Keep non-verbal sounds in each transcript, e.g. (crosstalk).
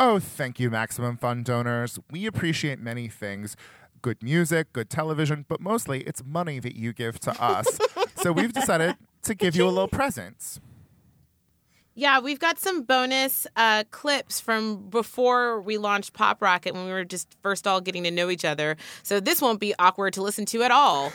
Oh, thank you, Maximum Fund donors. We appreciate many things good music, good television, but mostly it's money that you give to us. (laughs) so we've decided to give you a little present. Yeah, we've got some bonus uh, clips from before we launched Pop Rocket when we were just first all getting to know each other. So this won't be awkward to listen to at all.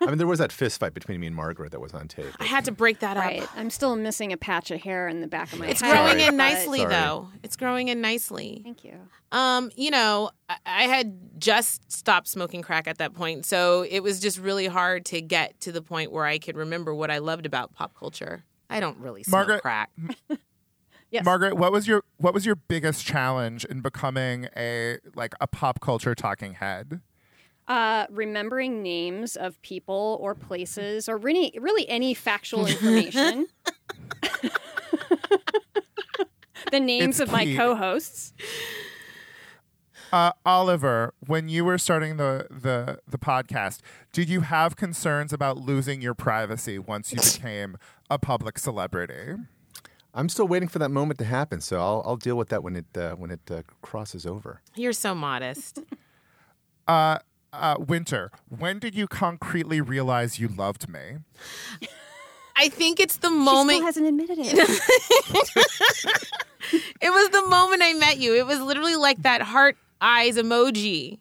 I mean, there was that fist fight between me and Margaret that was on tape. I had to break that Right. up. I'm still missing a patch of hair in the back of my It's head. It's growing Sorry. in nicely, Sorry. though. It's growing in nicely. Thank you. Um, you know, I, I had just stopped smoking crack at that point, so it was just really hard to get to the point where I could remember what I loved about pop culture. I don't really smoke Margaret- crack. (laughs) Yes. Margaret, what was your what was your biggest challenge in becoming a like a pop culture talking head? Uh, remembering names of people or places or really, really any factual (laughs) information. (laughs) the names It's of my co-hosts. Uh, Oliver, when you were starting the, the the podcast, did you have concerns about losing your privacy once you (laughs) became a public celebrity? I'm still waiting for that moment to happen, so I'll, I'll deal with that when it uh, when it uh, crosses over. You're so modest. Uh, uh, Winter, when did you concretely realize you loved me? I think it's the She moment. still hasn't admitted it. (laughs) It was the moment I met you. It was literally like that heart eyes emoji.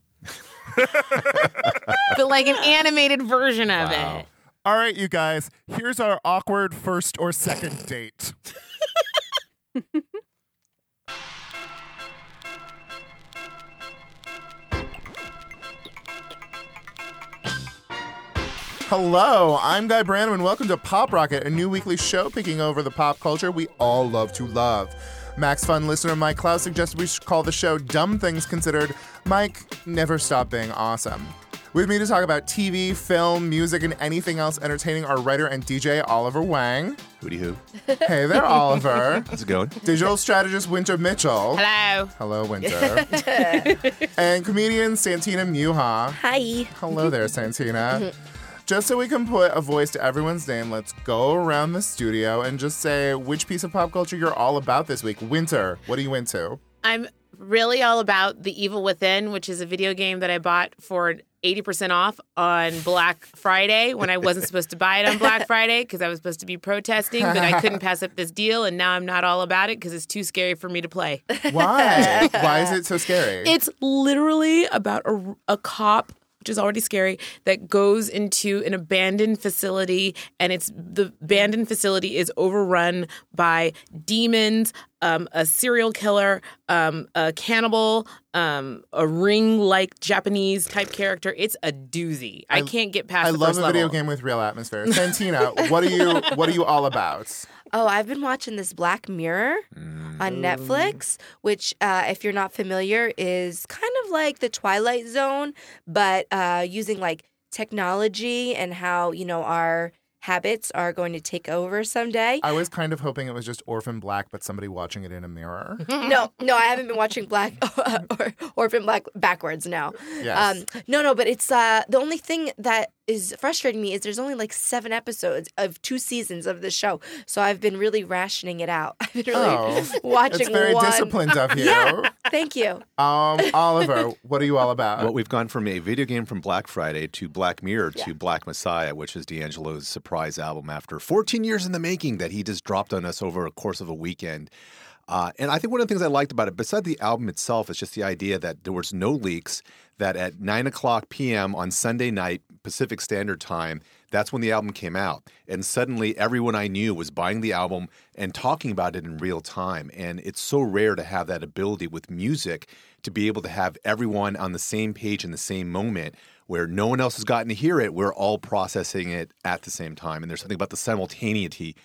(laughs) but like an animated version of Wow. it. All right, you guys, here's our awkward first or second date. (laughs) Hello, I'm Guy Branum, and welcome to Pop Rocket, a new weekly show picking over the pop culture we all love to love. Max Fun listener Mike Klaus suggested we should call the show Dumb Things Considered. Mike, never stop being awesome. With me to talk about TV, film, music, and anything else entertaining are writer and DJ Oliver Wang. Hooty hoo. Hey there, Oliver. (laughs) How's it going? Digital strategist Winter Mitchell. Hello. Hello, Winter. (laughs) and comedian Santina Muha. Hi. Hello there, Santina. (laughs) Just so we can put a voice to everyone's name, let's go around the studio and just say which piece of pop culture you're all about this week. Winter, what are you into? I'm really all about The Evil Within, which is a video game that I bought for 80% off on Black Friday when I wasn't supposed to buy it on Black (laughs) Friday because I was supposed to be protesting, but I couldn't pass up this deal. And now I'm not all about it because it's too scary for me to play. Why? (laughs) Why is it so scary? It's literally about a, a cop, which is already scary, that goes into an abandoned facility, and it's the abandoned facility is overrun by demons, um, a serial killer, um, a cannibal, um, a ring-like Japanese type character. It's a doozy. I, can't get past I love a video level. game with real atmosphere. Santina, what are you what are you all about? (laughs) Oh, I've been watching this Black Mirror on Netflix, which, uh, if you're not familiar, is kind of like the Twilight Zone, but uh, using like technology and how, you know, our habits are going to take over someday. I was kind of hoping it was just Orphan Black, but somebody watching it in a mirror. (laughs) (laughs) no, no, I haven't been watching Black (laughs) or Orphan Black backwards now. Yes. Um, no, no, but it's uh, the only thing that is frustrating me is there's only like seven episodes of two seasons of the show, so I've been really rationing it out. (laughs) I've been really Oh, watching it's very one. disciplined of (laughs) you. Yeah, thank you. Um, Oliver, what are you all about? Well, we've gone from a video game from Black Friday to Black Mirror to Black Messiah, which is D'Angelo's surprise album after 14 years in the making that he just dropped on us over a course of a weekend. Uh, and I think one of the things I liked about it, besides the album itself, is just the idea that there was no leaks. That at nine o'clock p.m. on Sunday night Pacific Standard Time, that's when the album came out, and suddenly everyone I knew was buying the album and talking about it in real time. And it's so rare to have that ability with music to be able to have everyone on the same page in the same moment where no one else has gotten to hear it. We're all processing it at the same time. And there's something about the simultaneity.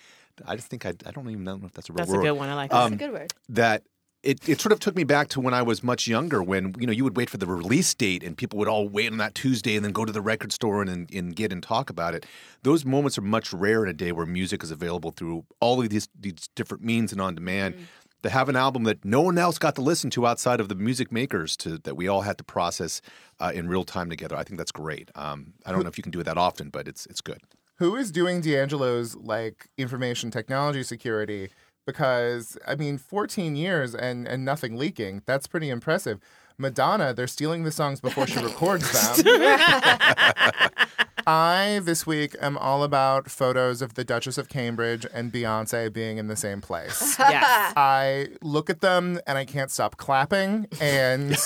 I just think I, I don't even know if that's a real That's a word. good one. I like um, That's that. a good word. That it, it sort of took me back to when I was much younger when, you know, you would wait for the release date and people would all wait on that Tuesday and then go to the record store and, and, and get and talk about it. Those moments are much rare in a day where music is available through all of these, these different means and on demand. To have an album that no one else got to listen to outside of the music makers to that we all had to process uh, in real time together, I think that's great. Um, I don't know if you can do it that often, but it's it's good. Who is doing D'Angelo's like information technology security because I mean, 14 years and and nothing leaking. That's pretty impressive. Madonna, they're stealing the songs before she records them. (laughs) I this week am all about photos of the Duchess of Cambridge and Beyonce being in the same place. (laughs) Yes. I look at them and I can't stop clapping and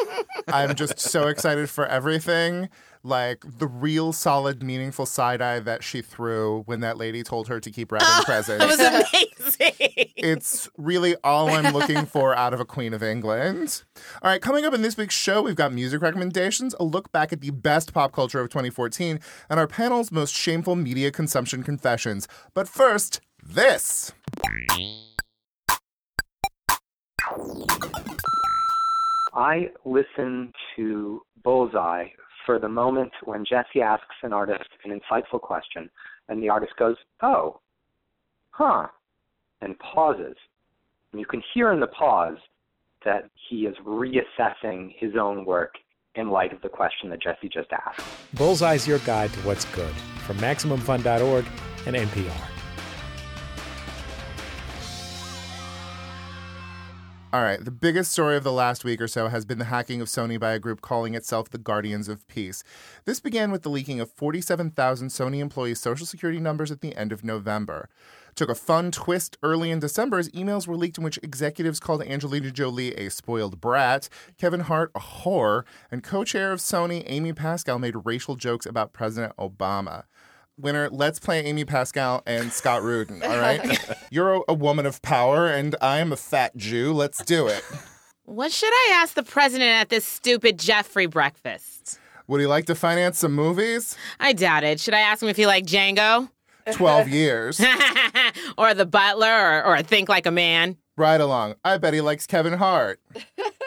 (laughs) I'm just so excited for everything. Like the real solid, meaningful side eye that she threw when that lady told her to keep wrapping (laughs) presents. It was amazing. It's really all I'm looking for out of a Queen of England. All right, coming up in this week's show, we've got music recommendations, a look back at the best pop culture of 2014, and our panel's most shameful media consumption confessions. But first, this. I listen to Bullseye for the moment when Jesse asks an artist an insightful question and the artist goes, oh, huh, and pauses. And you can hear in the pause that he is reassessing his own work in light of the question that Jesse just asked. Bullseye's your guide to what's good from MaximumFun.org and NPR. All right, the biggest story of the last week or so has been the hacking of Sony by a group calling itself the Guardians of Peace. This began with the leaking of 47,000 Sony employees' social security numbers at the end of November. Took a fun twist early in December as emails were leaked in which executives called Angelina Jolie a spoiled brat, Kevin Hart a whore, and co chair of Sony, Amy Pascal, made racial jokes about President Obama Winter, let's play Amy Pascal and Scott Rudin. All right. (laughs) You're a, a woman of power, and I am a fat Jew. Let's do it. What should I ask the president at this stupid Jeffrey breakfast? Would he like to finance some movies? I doubt it. Should I ask him if he liked Django? 12 (laughs) years. or The Butler or, or Think Like a Man? right along. I bet he likes Kevin Hart. (laughs)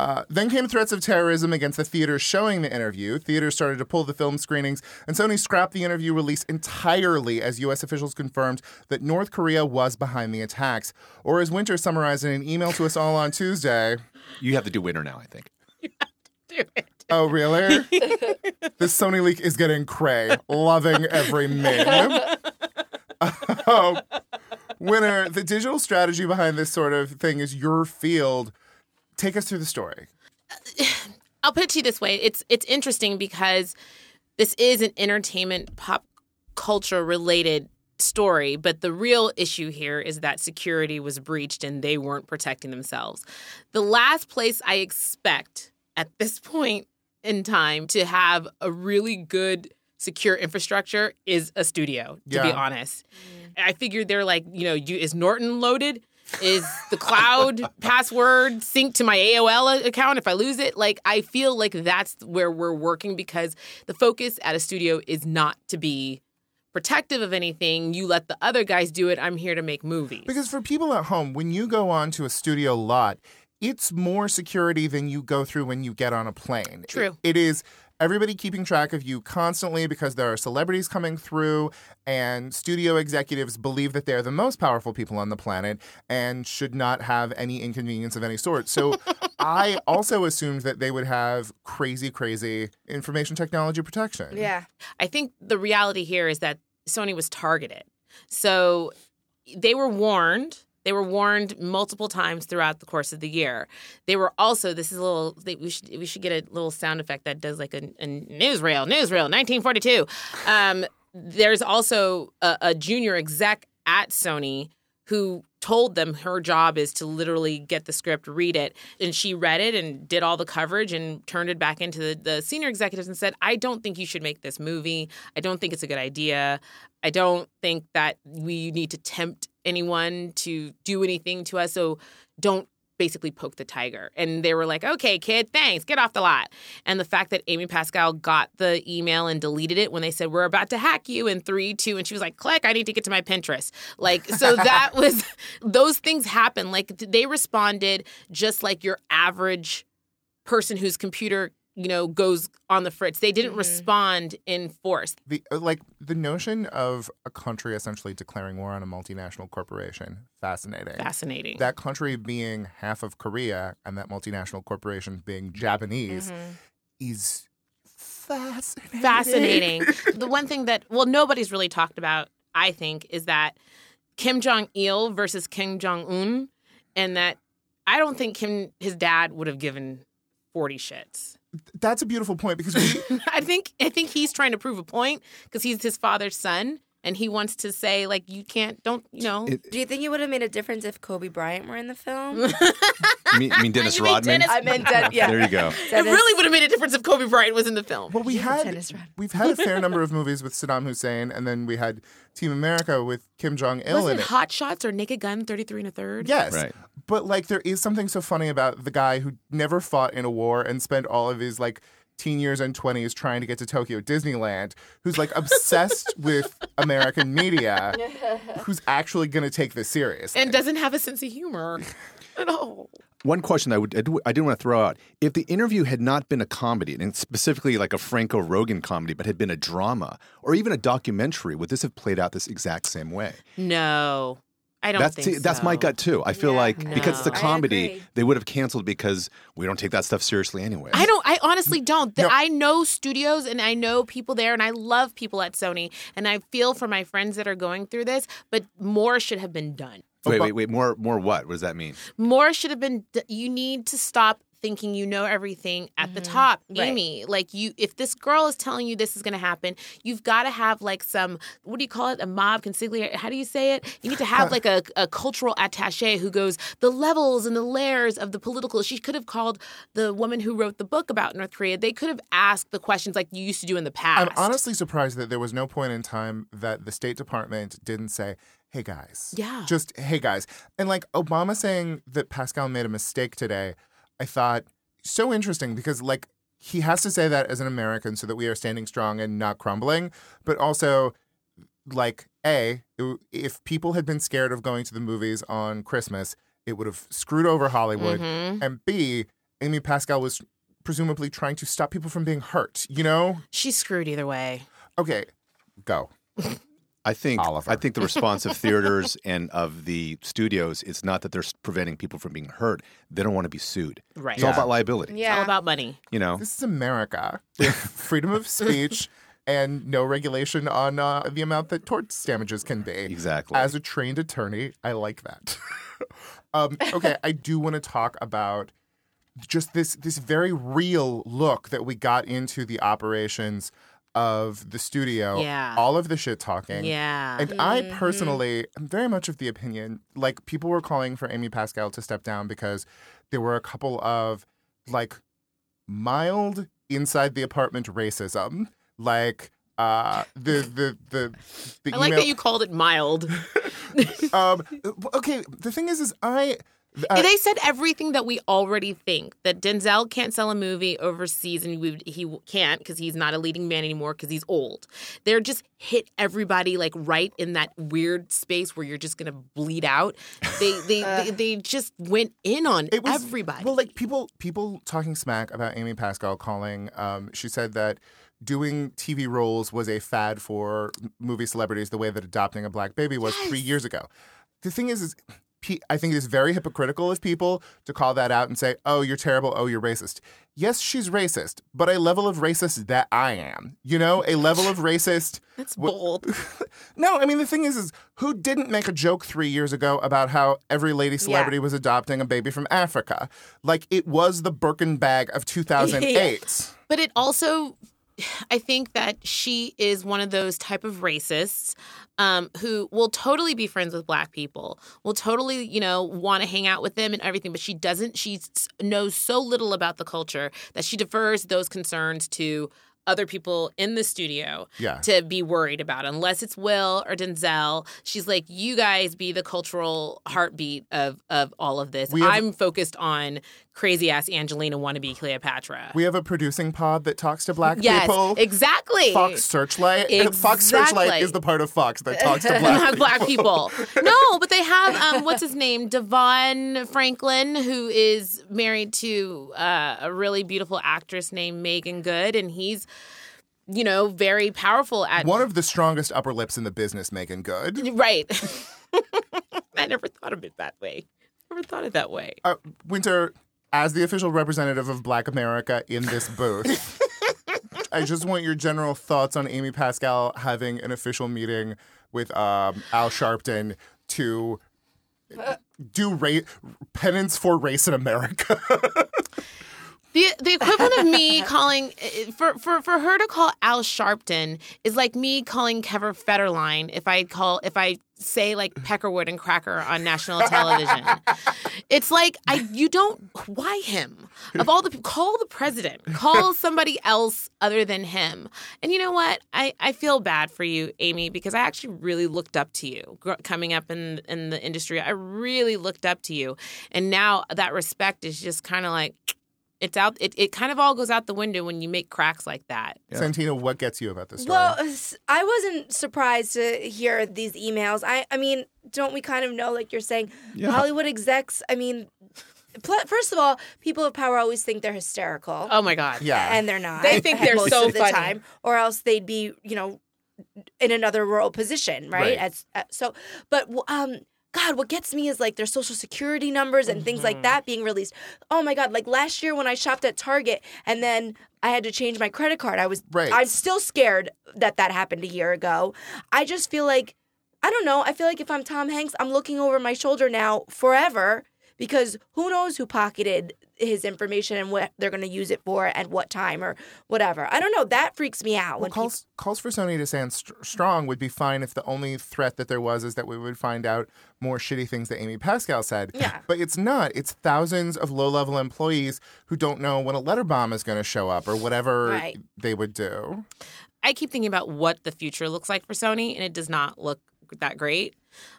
Uh, then came threats of terrorism against the theaters showing the interview. Theaters started to pull the film screenings, and Sony scrapped the interview release entirely as U.S. officials confirmed that North Korea was behind the attacks. Or as Winter summarized in an email to us all on Tuesday, You have to do winter now, I think. (laughs) Do it. Oh, really? (laughs) this Sony leak is getting cray. Loving every meme. um, (laughs) Winter, the digital strategy behind this sort of thing is your field. Take us through the story. (sighs) I'll put it to you this way: it's it's interesting because this is an entertainment pop culture related story, but the real issue here is that security was breached and they weren't protecting themselves. The last place I expect at (laughs) this point in time to have a really good secure infrastructure is a studio, to be Yeah. honest. I figured they're like, you know, you, is Norton loaded? Is the cloud (laughs) password synced to my AOL account if I lose it? Like, I feel like that's where we're working because the focus at a studio is not to be protective of anything. You let the other guys do it. I'm here to make movies. Because for people at home, when you go on to a studio lot, it's more security than you go through when you get on a plane. True. It- it is everybody keeping track of you constantly because there are celebrities coming through, and studio executives believe that they're the most powerful people on the planet and should not have any inconvenience of any sort. So (laughs) I also assumed that they would have crazy, crazy information technology protection. Yeah. I think the reality here is that Sony was targeted. So they were warned. They were warned multiple times throughout the course of the year. They were also this is a little. We should we should get a little sound effect that does like a, a newsreel. Newsreel, 1942. Um, there's also a, a junior exec at Sony who told them her job is to literally get the script, read it, and she read it and did all the coverage and turned it back into the, the senior executives and said, "I don't think you should make this movie. I don't think it's a good idea. I don't think that we need to tempt anyone to do anything to us. So don't." Basically, poke the tiger. And they were like, okay, kid, thanks, get off the lot. And the fact that Amy Pascal got the email and deleted it when they said, we're about to hack you in three, two, and she was like, click, I need to get to my Pinterest. Like, so (laughs) that was, those things happen. Like, they responded just like your average person whose computer, you know, goes on the fritz. They didn't respond in force. The uh, like the notion of a country essentially declaring war on a multinational corporation, fascinating. Fascinating. that country being half of Korea and that multinational corporation being Japanese is fascinating. fascinating. (laughs) the one thing that well nobody's really talked about, I think, is that Kim Jong Il versus Kim Jong Un, and that I don't think Kim his dad would have given forty shits. That's a beautiful point because we, (laughs) I think I think he's trying to prove a point because he's his father's son, and he wants to say like you can't don't you know. It- Do you think it would have made a difference if Kobe Bryant were in the film? (laughs) You mean, you mean Dennis (laughs) You mean Rodman? Dennis- I meant that. Yeah. There you go. (laughs) it really would have made a difference if Kobe Bryant was in the film. well, we Yeah, had tennis run. we've had a fair number of movies with Saddam Hussein, and then we had Team America with Kim Jong Il in Wasn't it it. Hot Shots or Naked Gun 33 and a third? Yes. Right. But like there is something so funny about the guy who never fought in a war and spent all of his like teen years and 20s trying to get to Tokyo Disneyland, who's like obsessed (laughs) with American media, who's actually going to take this serious. And doesn't have a sense of humor at all. One question I would I do- I did want to throw out: if the interview had not been a comedy, and specifically like a Franco Rogen comedy, but had been a drama or even a documentary, would this have played out this exact same way? No, I don't that's think see, that's my gut too. I feel Yeah. like because it's a comedy, they would have canceled because we don't take that stuff seriously anyway. I don't. I honestly mm. don't. The- No. I know studios and I know people there, and I love people at Sony, and I feel for my friends that are going through this. But more should have been done. Wait, wait, wait. More, more. What? What does that mean? More should have been. d- You need to stop thinking you know everything at the mm-hmm. top, Right. Amy. Like you, if this girl is telling you this is going to happen, you've got to have like some. What do you call it? A mob consigliere? How do you say it? You need to have like a, a cultural attaché who goes the levels and the layers of the political. She could have called the woman who wrote the book about North Korea. They could have asked the questions like you used to do in the past. I'm honestly surprised that there was no point in time that the State Department didn't say, hey guys. Yeah. Just, hey guys. And like Obama saying that Pascal made a mistake today, I thought so interesting because like he has to say that as an American so that we are standing strong and not crumbling. But also, like, A, if people had been scared of going to the movies on Christmas, it would have screwed over Hollywood. Mhm. And B, Amy Pascal was presumably trying to stop people from being hurt, you know? She's screwed either way. Okay, go. (laughs) I think Oliver. I think the response of theaters (laughs) and of the studios is not that they're preventing people from being hurt. They don't want to be sued. Right. It's all about liability. It's all about money. You know. This is America. freedom of speech (laughs) and no regulation on uh, the amount that torts damages can be. Exactly. As a trained attorney, I like that. (laughs) um, okay, I do want to talk about just this this very real look that we got into the operations of the studio. Yeah. All of the shit talking. Yeah. And I personally am very much of the opinion, like people were calling for Amy Pascal to step down because there were a couple of like mild inside the apartment racism, like uh the the the the (laughs) I like that you called it mild. (laughs) um okay the thing is is I uh, they said everything that we already think that Denzel can't sell a movie overseas and we, he can't because he's not a leading man anymore because he's old. They're just hit everybody like right in that weird space where you're just gonna bleed out. They they (laughs) they, they just went in on it was everybody. Well, like people people talking smack about Amy Pascal calling. Um, she said that doing TV roles was a fad for movie celebrities, the way that adopting a black baby was three years ago. The thing is, is I think it is very hypocritical of people to call that out and say, "Oh, you're terrible. Oh, you're racist." Yes, she's racist, but a level of racist that I am. You know, a level of racist. (laughs) That's bold. (laughs) No, I mean the thing is, is who didn't make a joke three years ago about how every lady celebrity was adopting a baby from Africa? Like it was the Birkin bag of (laughs) 2008. But it also, (sighs) I think that she is one of those type of racists um, who will totally be friends with black people, will totally, you know, want to hang out with them and everything. But she doesn't. She knows so little about the culture that she defers those concerns to other people in the studio Yeah. to be worried about unless it's will or denzel she's like you guys be the cultural heartbeat of of all of this have- i'm focused on crazy ass angelina wannabe cleopatra We have a producing pod that talks to black Yes, people. exactly. Fox Searchlight. Fox Searchlight is the part of Fox that talks to (laughs) They black people. black people. (laughs) No, but they have um, what's his name, Devon Franklin, who is married to uh, a really beautiful actress named Meagan Good, and he's, you know, very powerful at One of the strongest upper lips in the business, Meagan Good. right. (laughs) I never thought of it that way. Never thought of it that way. Uh, Winter, as the official representative of Black America in this booth, (laughs) I just want your general thoughts on Amy Pascal having an official meeting with um, Al Sharpton to do ra- penance for race in America. (laughs) The the equivalent of me (laughs) calling eh, for, for for her to call Al Sharpton is like me calling Kevin Federline if I call if I say like Peckerwood and Cracker on national television. (laughs) it's like I you don't why him of all the people, call the president call (laughs) somebody else other than him. And you know what I I feel bad for you Amy because I actually really looked up to you gr- coming up in in the industry. I really looked up to you, and now that respect is just kind of like it's out it, it kind of all goes out the window when you make cracks like that Santina, what gets you about this story? Well, I wasn't surprised to hear these emails. I, I mean, don't we kind of know, like you're saying, Hollywood execs? I mean, first of all, people of power always think they're hysterical, oh my god yeah. and they're not. They think they're most so of the funny. time, or else they'd be, you know, in another role position, right? Right. As, uh, so, but um. God, what gets me is like their social security numbers and things like mm-hmm. that being released. Oh my God, like last year when I shopped at Target and then I had to change my credit card, I was, Right. I'm still scared that that happened a year ago. I just feel like, I don't know, I feel like if I'm Tom Hanks, I'm looking over my shoulder now forever because who knows who pocketed his information and what they're going to use it for at what time or whatever. I don't know. That freaks me out. Well, when calls calls for Sony to stand st- strong would be fine if the only threat that there was is that we would find out more shitty things that Amy Pascal said. Yeah. But it's not. It's thousands of low level employees who don't know when a letter bomb is going to show up or whatever Right. they would do. i keep thinking about what the future looks like for sony and it does not look that great.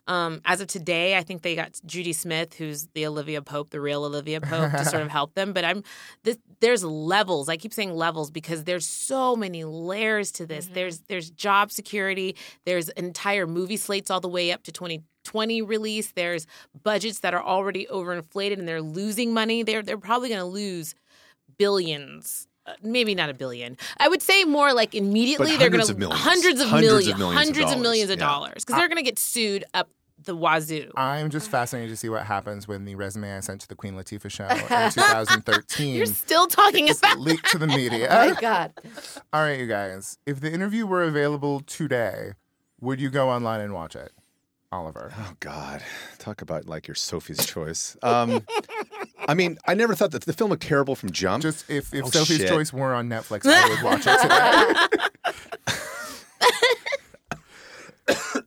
Um, as of today i think they got judy smith who's the olivia pope the real olivia pope to sort of (laughs) help them. But i'm this, there's levels. I keep saying levels because there's so many layers to this. There's there's job security. There's entire movie slates all the way up to 2020 release. There's budgets that are already overinflated and they're losing money. They're they're probably going to lose billions uh, maybe not a billion. I would say more like immediately But they're going hundreds to of millions. hundreds of Hundreds millions, of millions hundreds of dollars. millions of dollars because they're going to get sued up the wazoo. I'm just fascinated to see what happens when the resume I sent to the Queen Latifah show in 2013 (laughs) You're still talking is about leaked to the media. my God. (laughs) All right, you guys. If the interview were available today, would you go online and watch it? Oliver. Oh God, talk about like your Sophie's choice. Um, (laughs) I mean, I never thought that the film looked terrible from jump. Just if, if Oh, Sophie's shit. Choice were on Netflix, I would watch it today. (coughs)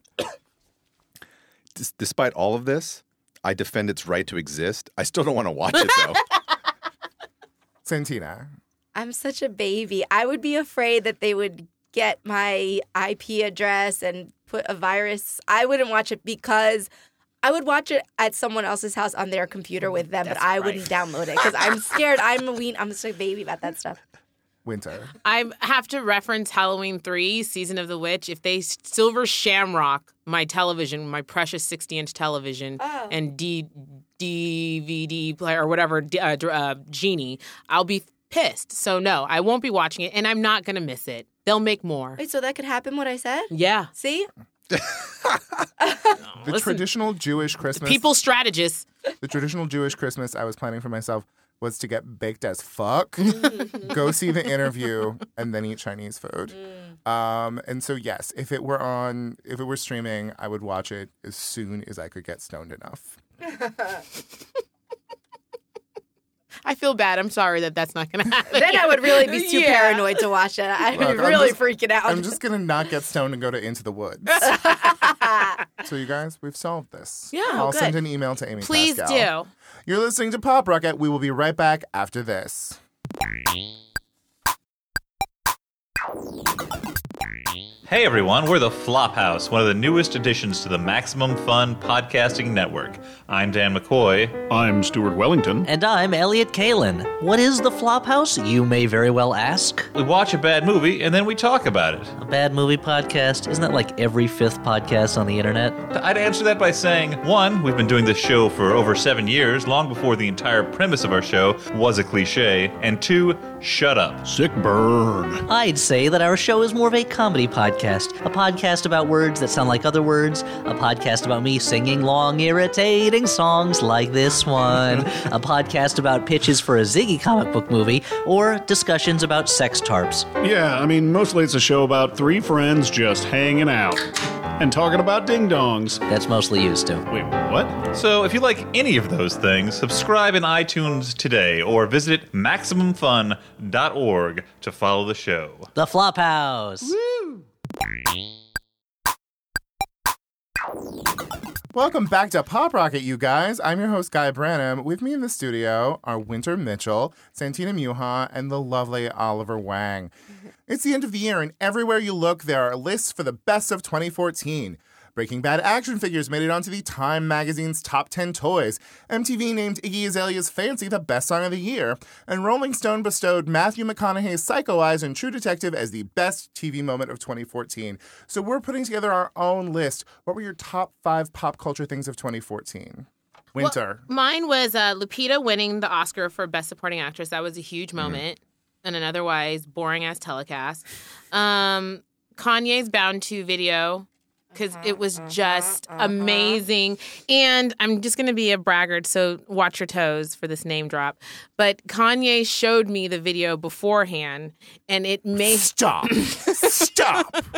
Des- despite all of this, I defend its right to exist. I still don't want to watch it though. (laughs) Santina. I'm such a baby. I would be afraid that they would get my IP address and put a virus. I wouldn't watch it because I would watch it at someone else's house on their computer with them, but I wouldn't download it because I'm scared. I'm a ween. I'm such a baby about that stuff. Winter. I have to reference Halloween 3, Season of the Witch. If they silver shamrock my television, my precious 60 inch television, Oh. and D- DVD player or whatever, uh, uh, Genie, I'll be pissed. So, no, I won't be watching it, and I'm not going to miss it. They'll make more. Wait, so that could happen? What I said? Yeah. See, (laughs) The Listen, traditional Jewish Christmas. People strategists. the traditional Jewish Christmas I was planning for myself was to get baked as fuck, (laughs) go see the interview, and then eat Chinese food. Um, and so yes, if it were on, if it were streaming, I would watch it as soon as I could get stoned enough. (laughs) I feel bad. I'm sorry that that's not going (laughs) to happen. then I would really be too Yeah. paranoid to watch it. I'd Look, be I'm really just- freaking out. I'm just gonna not get stoned and go to Into the Woods. (laughs) so you guys, we've solved this. Yeah, I'll good. send an email to Amy. Please Pascal. do. You're listening to Pop Rocket. We will be right back after this. Hey everyone, we're the Flophouse, one of the newest additions to the Maximum Fun podcasting network. I'm Dan McCoy. I'm Stuart Wellington. And I'm Elliott Kalan. What is the Flophouse, you may very well ask? We watch a bad movie and then we talk about it. A bad movie podcast? Isn't that like every fifth podcast on the internet? I'd answer that by saying one, we've been doing this show for over seven years, long before the entire premise of our show was a cliche, and two, shut up. Sick burn. I'd say that our show is more of a comedy podcast. A podcast about words that sound like other words. A podcast about me singing long, irritating songs like this one. (laughs) a podcast about pitches for a Ziggy comic book movie. Or discussions about sex tarps. Yeah, I mean, mostly it's a show about three friends just hanging out. and talking about ding dongs. That's mostly used to. Wait, what? So if you like any of those things, subscribe in iTunes today or visit MaximumFun.org to follow the show. The Flophouse. Welcome back to Pop Rocket, you guys. I'm your host, Guy Branum. With me in the studio are Winter Mitchell, Santina Muha, and the lovely Oliver Wang. (laughs) It's the end of the year, and everywhere you look, there are lists for the best of 2014. Breaking Bad action figures made it onto the Time magazine's top 10 toys. MTV named Iggy Azalea's Fancy the best song of the year. And Rolling Stone bestowed Matthew McConaughey's Psycho Eyes and True Detective as the best TV moment of 2014. So we're putting together our own list. What were your top five pop culture things of 2014? Winter. Well, mine was uh, Lupita winning the Oscar for Best Supporting Actress. That was a huge moment in an otherwise boring ass telecast. Um, Kanye's Bound 2 video because mm-hmm, it was mm-hmm, just mm-hmm. amazing. And I'm just going to be a braggart, so watch your toes for this name drop. But Kanye showed me the video beforehand, and it made. (laughs) Stop. Stop. (laughs)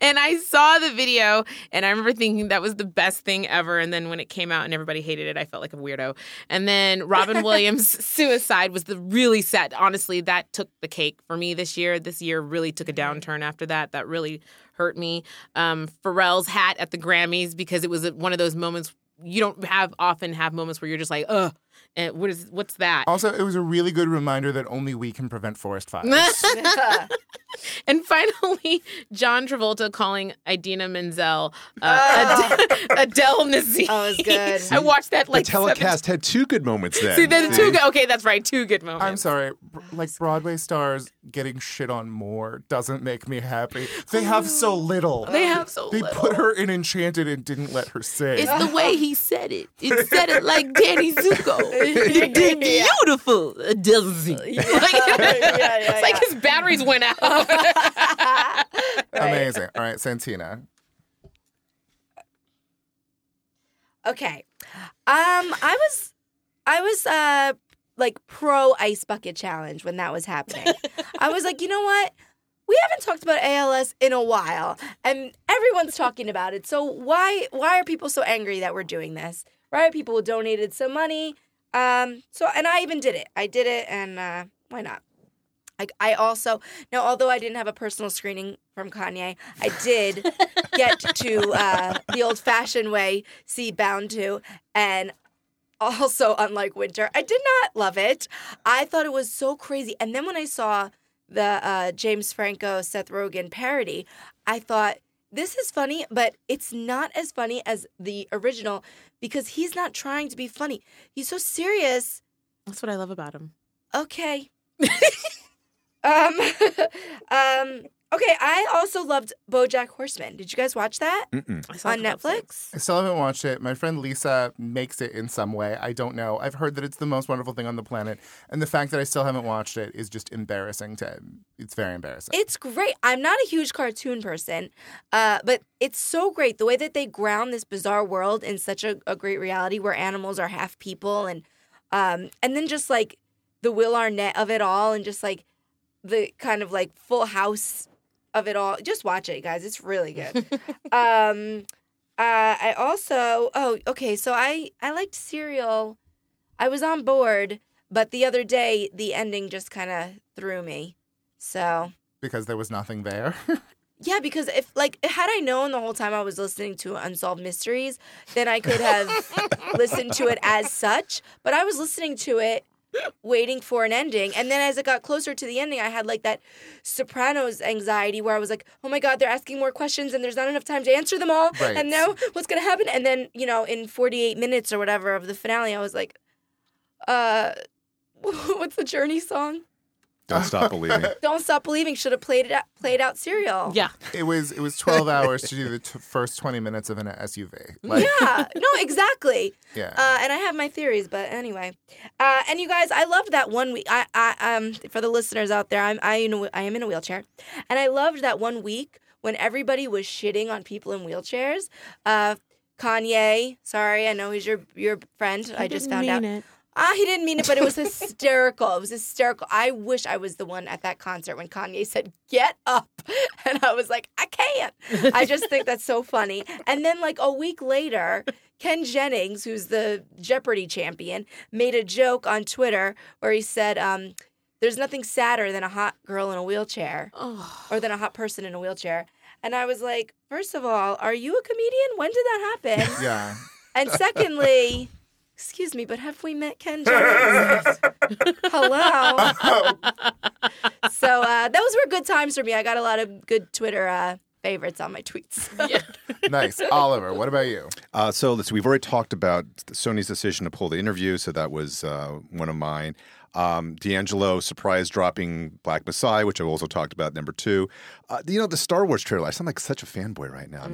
And I saw the video, and I remember thinking that was the best thing ever. And then when it came out and everybody hated it, I felt like a weirdo. And then Robin (laughs) Williams' suicide was the really sad. Honestly, that took the cake for me this year. This year really took a downturn after that. That really hurt me. Um, Pharrell's hat at the Grammys because it was one of those moments you don't have often have moments where you're just like, ugh. And what is what's that? Also, it was a really good reminder that only we can prevent forest fires. (laughs) and finally, John Travolta calling Idina Menzel uh, Ad- (laughs) Adele Dazeem. That was good. I watched that like the telecast had two good moments then. See, then two good. Okay, that's right. Two good moments. I'm sorry. Like Broadway stars getting shit on more doesn't make me happy. They have so little. They have so They little. put her in Enchanted and didn't let her sing. It's the way he said it. It said it like (laughs) Danny Zuko. You did (laughs) beautiful, Adele Dazeem. Like, it's like his batteries went out. (laughs) Amazing. All right, Santina. Okay. Um, I was, I was, uh, like pro ice bucket challenge when that was happening. I was like, you know what? We haven't talked about ALS in a while, and everyone's talking about it. So why, why are people so angry that we're doing this? Right? People donated some money. Um, so and I even did it. I did it, and uh, why not? I, I also now, although I didn't have a personal screening from Kanye, I did (laughs) get to uh, the old-fashioned way see Bound 2, and also unlike Winter, I did not love it. I thought it was so crazy, and then when I saw the uh, James Franco Seth Rogen parody, I thought this is funny, but it's not as funny as the original because he's not trying to be funny. He's so serious. That's what I love about him. Okay. (laughs) um, (laughs) um, okay. I also loved BoJack Horseman. Did you guys watch that Mm-mm. I saw on it for Netflix? I still haven't watched it. My friend Lisa makes it in some way. I don't know. I've heard that it's the most wonderful thing on the planet, and the fact that I still haven't watched it is just embarrassing. To it's very embarrassing. It's great. I'm not a huge cartoon person, uh, but it's so great the way that they ground this bizarre world in such a, a great reality where animals are half people, and um, and then just like the Will Arnett of it all, and just like the kind of like Full House of it all. Just watch it, guys. It's really good. (laughs) um, uh, I also oh okay, so I I liked Serial. I was on board, but the other day the ending just kind of threw me. So because there was nothing there. (laughs) yeah, because if like had I known the whole time I was listening to Unsolved Mysteries, then I could have (laughs) listened to it as such. But I was listening to it waiting for an ending. And then as it got closer to the ending, I had like that Sopranos anxiety where I was like, oh my God, they're asking more questions and there's not enough time to answer them all. Right. And now what's going to happen? And then, you know, in 48 minutes or whatever of the finale, I was like, uh, (laughs) what's the Journey song? Don't stop believing. (laughs) Don't Stop Believing should have played it out, played out serial. Yeah. it was it was twelve hours to do the t- first twenty minutes of an SVU. Like, yeah, no, exactly. yeah. Uh, and I have my theories, but anyway. Uh, and you guys, I loved that one week. I, I, um, for the listeners out there, I'm, I, you know, I am in a wheelchair, and I loved that one week when everybody was shitting on people in wheelchairs. Uh, Kanye, sorry, I know he's your your friend. I, just didn't found out. it. Ah, he didn't mean it, but it was hysterical. It was hysterical. I wish I was the one at that concert when Kanye said, Get up. (laughs) And I was like, I can't. I just think that's so funny. And then, like a week later, Ken Jennings, who's the Jeopardy champion, made a joke on Twitter where he said, um, There's nothing sadder than a hot girl in a wheelchair or than a hot person in a wheelchair. And I was like, First of all, are you a comedian? When did that happen? Yeah. And secondly, excuse me, but have we met Ken Jennings? (laughs) Hello. so uh, those were good times for me. I got a lot of good Twitter uh, favorites on my tweets. (laughs) nice. Oliver, what about you? Uh, so let's. We've already talked about Sony's decision to pull the interview, so that was uh, one of mine. Um, D'Angelo surprise dropping Black Messiah, which I've also talked about. Number two, uh, you know the Star Wars trailer. I sound like such a fanboy right now,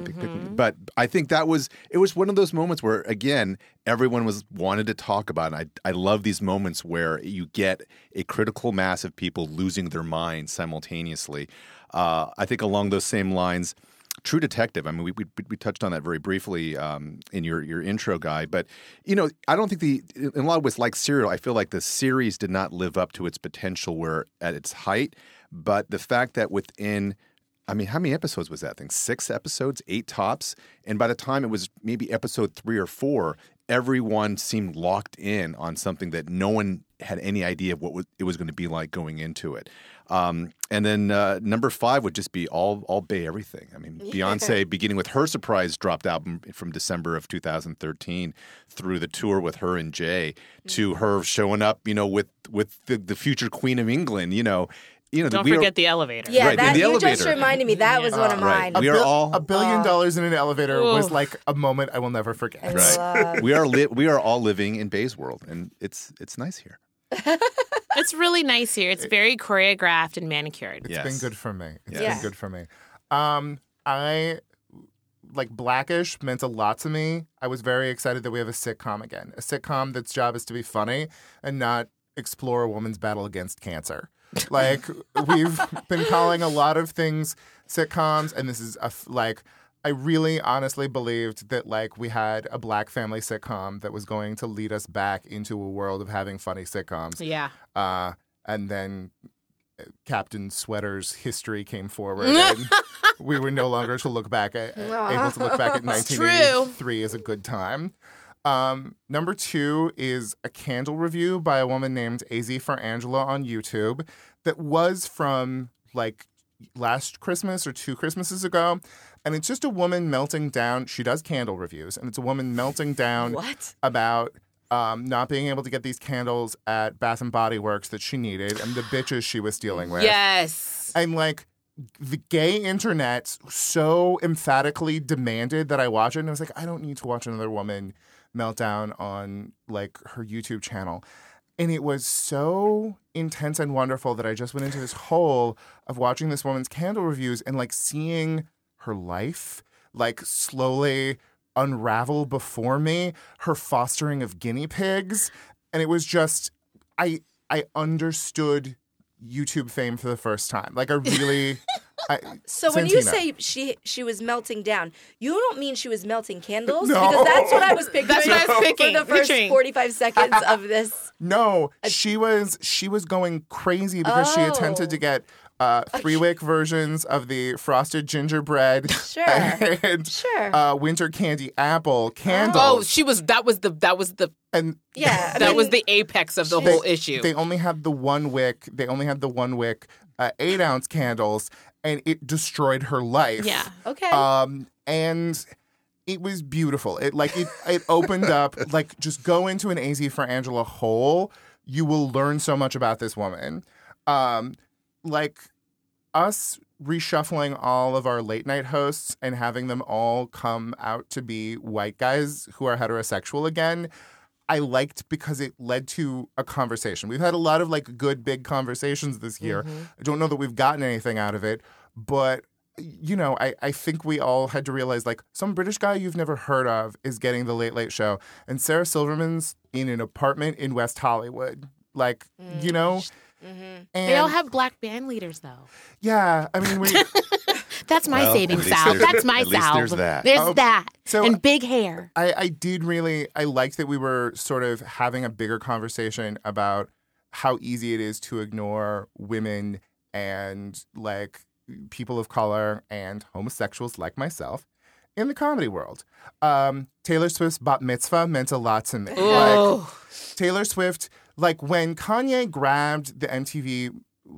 but I think that was it was one of those moments where again everyone was wanted to talk about. It. I I love these moments where you get a critical mass of people losing their minds simultaneously. Uh, I think along those same lines. True Detective. I mean, we, we we touched on that very briefly um, in your your intro guy, but you know, I don't think the in a lot of ways, like Serial, I feel like the series did not live up to its potential where at its height. But the fact that within, I mean, how many episodes was that thing? Six episodes, eight tops, and by the time it was maybe episode three or four, everyone seemed locked in on something that no one had any idea of what it was going to be like going into it. Um, and then uh, number five would just be all all Bey everything. I mean, Beyonce beginning with her surprise dropped album from December of 2013 through the tour with her and Jay to her showing up, you know, with with the, the future Queen of England. You know, you know, Don't we are- forget the elevator. Yeah, Right, in that the you just reminded me. That was one of Right. mine. We are all a billion dollars in an elevator was like a moment I will never forget. Right. we are li- we are all living in Bey's world, and it's it's nice here. (laughs) It's really nice here. It's very choreographed and manicured. It's Yes. been good for me. It's Yeah. been good for me. Um, I like Blackish meant a lot to me. I was very excited that we have a sitcom again. A sitcom that's job is to be funny and not explore a woman's battle against cancer. (laughs) Like we've been calling a lot of things sitcoms, and this is a f- like I really honestly believed that like we had a black family sitcom that was going to lead us back into a world of having funny sitcoms. Yeah. Uh, and then uh, Captain Sweater's history came forward, (laughs) and we were no longer to look back at able to look back at (laughs) It's true. 1983 as a good time. Um, number two is a candle review by a woman named Az for Angela on YouTube that was from like last Christmas or two Christmases ago. And it's just a woman melting down. She does candle reviews, and it's a woman melting down What? about um, not being able to get these candles at Bath and Body Works that she needed and the bitches she was dealing with. Yes. And like the gay internet so emphatically demanded that I watch it. And I was like, I don't need to watch another woman meltdown on like her YouTube channel. And it was so intense and wonderful that I just went into this hole of watching this woman's candle reviews and like seeing her life like slowly unravel before me, her fostering of guinea pigs. And it was just I I understood YouTube fame for the first time. Like I really I, (laughs) So when you say she she was melting down, you don't mean she was melting candles No. because that's what I was picturing. That's what I was picking- for the first picturing. forty five seconds of this. (laughs) No, she was she was going crazy because she oh. attempted to Oh. get uh, three wick versions of the frosted gingerbread (laughs) (laughs) Sure. and Sure. uh, winter candy apple candles. Oh, she was. That was the. That was the. and Yeah, I That was the apex of the they, whole issue. They only had the one wick. They only had the one wick uh, eight ounce candles, and it destroyed her life. yeah. Okay. Um, and it was beautiful. It like it it opened up (laughs) like just go into an AZ for Angela hole. You will learn so much about this woman. Um, like us reshuffling all of our late night hosts and having them all come out to be white guys who are heterosexual again. I liked because it led to a conversation. We've had a lot of like good big conversations this year. Mm-hmm. I don't know that we've gotten anything out of it, but you know, I, I think we all had to realize like some British guy you've never heard of is getting the Late Late Show, and Sarah Silverman's in an apartment in West Hollywood. Like, you mm, know, and They all have black band leaders, though. yeah. I mean, we (laughs) That's my Well, saving at least salve. there's- That's my at least salve. there's that. There's Oh, that. so- and big hair. I, I did really I liked that we were sort of having a bigger conversation about how easy it is to ignore women and like people of color and homosexuals like myself in the comedy world. Um, Taylor Swift's bat mitzvah meant a lot to me. Like. Taylor Swift, like when Kanye grabbed the MTV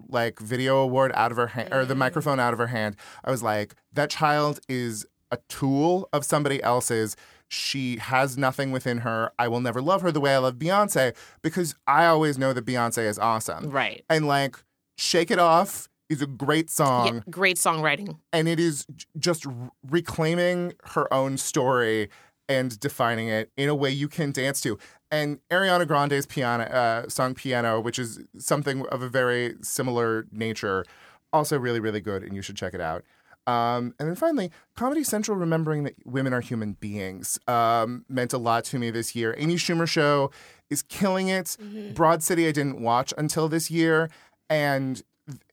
like video award out of her hand or the mm. microphone out of her hand, I was like, that child is a tool of somebody else's. She has nothing within her. I will never love her the way I love Beyonce because I always know that Beyonce is awesome. Right. And like, Shake It Off is a great song Yeah, great songwriting. and it is just reclaiming her own story and defining it in a way you can dance to. And Ariana Grande's piano uh, song "Piano," which is something of a very similar nature, also really really good, and you should check it out. Um, and then finally, Comedy Central remembering that women are human beings um, meant a lot to me this year. Amy Schumer show is killing it. Broad City I didn't watch until this year, and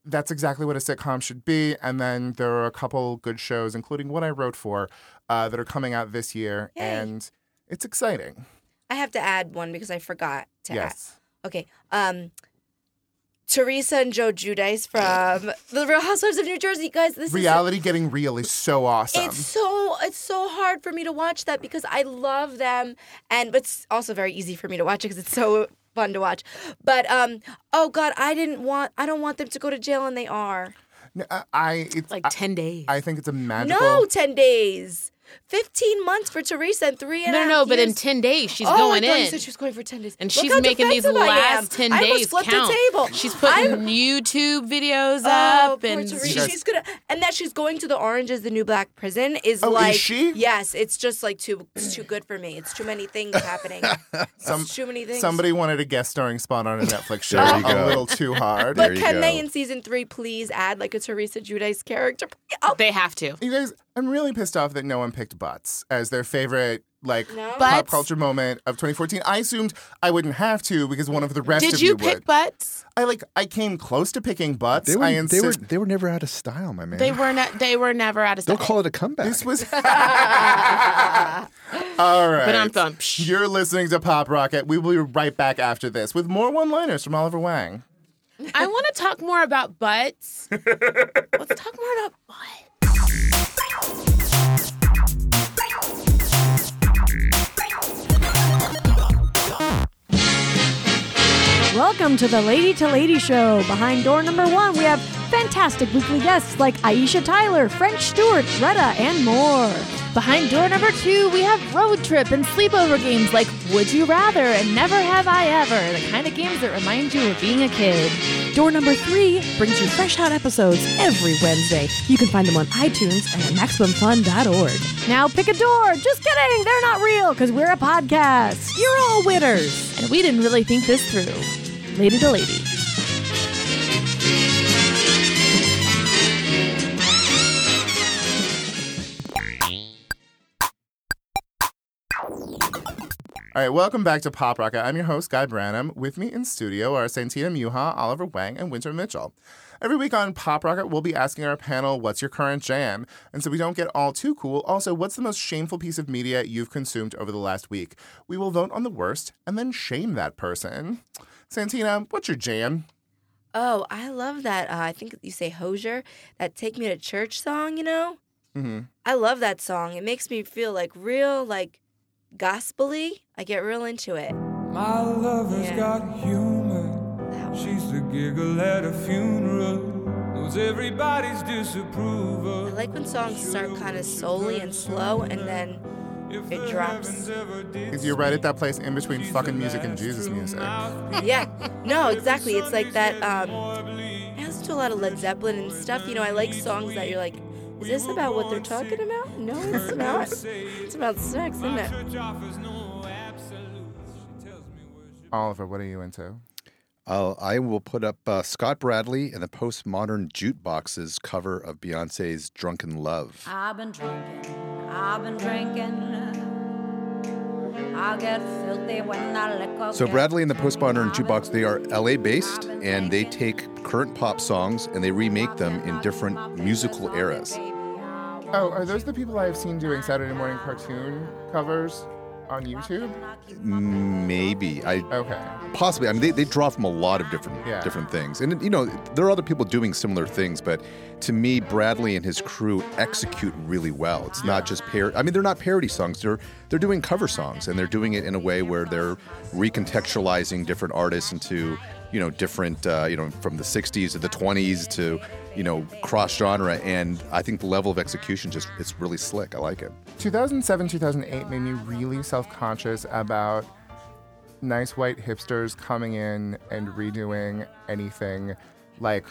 that's exactly what a sitcom should be. And then there are a couple good shows, including what I wrote for, uh, that are coming out this year, Yay. and it's exciting. I have to add one because I forgot to Yes. add. Okay. Um, Teresa and Joe Giudice from (laughs) The Real Housewives of New Jersey, guys. This Reality getting real is so awesome. it's so it's so hard for me to watch that because I love them, and but it's also very easy for me to watch it because it's so fun to watch. But um, oh god, I didn't want I don't want them to go to jail, and they are. N- I, I it's Like I, 10 days. I think it's a magical. No, ten days, fifteen months for Teresa, and three and no, a no, half no, but in 10 days, she's oh, going I thought in. You said she was going for ten days, and Look she's how making these defensive I am. last 10 I days flipped count. the table. She's putting I'm- YouTube videos Oh, up poor and Teresa. she's she's gonna, and that she's going to the Orange is the New Black prison is Oh, is like, she? Yes, it's just like too, it's too good for me. It's too many things (laughs) happening. Some, it's too many things. somebody wanted a guest starring spot on a Netflix (laughs) show There you a little too hard. There But you can go. they in season three please add like a Teresa Giudice character? Oh, they have to. You guys, I'm really pissed off that no one picked butts as their favorite like No? pop Butts? culture moment of 2014. I assumed I wouldn't have to because one of the rest Did of you you pick would. butts? I like I came close to picking butts. They were, I they were they were never out of style, my man. They were not. They were never out of style. Don't style. call it a comeback. This was (laughs) (laughs) all right. But I'm going. Psh. You're listening to Pop Rocket. We will be right back after this with more one-liners from Oliver Wang. I want to talk more about butts. (laughs) Let's talk more about butts. Welcome to the Lady to Lady Show. Behind door number one, we have fantastic weekly guests like Aisha Tyler, French Stewart, Retta, and more. Behind door number two, we have road trip and sleepover games like Would You Rather and Never Have I Ever, the kind of games that remind you of being a kid. Door number three brings you fresh hot episodes every Wednesday. You can find them on iTunes and at MaximumFun.org. Now pick a door. Just kidding. They're not real because we're a podcast. You're all winners. And we didn't really think this through. Lady to Lady. All right, welcome back to Pop Rocket. I'm your host, Guy Branum. With me in studio are Santina Muha, Oliver Wang, and Winter Mitchell. Every week on Pop Rocket, we'll be asking our panel, what's your current jam? And so we don't get all too cool, also, what's the most shameful piece of media you've consumed over the last week? We will vote on the worst and then shame that person. Santina, what's your jam? Oh, I love that. Uh, I think you say Hozier, that "Take Me to Church" song. You know, Mm-hmm. I love that song. It makes me feel like real, like gospely. I get real into it. My lover's Yeah. got humor. She's the giggle at a funeral. Knows everybody's disapproval. I like when songs start kind of slowly and slow, and then it drops. Because you're right at that place in between fucking music and Jesus music. yeah, no, exactly. It's like that. Um, I listen to a lot of Led Zeppelin and stuff. You know, I like songs that you're like, is this about what they're talking about? No, it's not. It's about sex, isn't it? Oliver, what are you into? Uh, I will put up uh, Scott Bradlee and the Postmodern Jukebox's cover of Beyonce's "Drunk in Love." I've been drinking, I've been drinking. I get filthy when I liquor. So Bradlee and the Postmodern Jukebox, they are LA based and they take current pop songs and they remake them in different musical eras. Oh, are those the people I've seen doing Saturday morning cartoon covers on YouTube? Maybe I Okay. possibly. I mean, they, they draw from a lot of different Yeah. different things, and you know there are other people doing similar things. But to me, Bradlee and his crew execute really well. It's not just par. I mean, they're not parody songs. They're they're doing cover songs, and they're doing it in a way where they're recontextualizing different artists into you know different uh, you know from the '60s to the '20s to you know cross genre. And I think the level of execution just it's really slick. I like it. 2007, 2008 made me really self conscious about nice white hipsters coming in and redoing anything like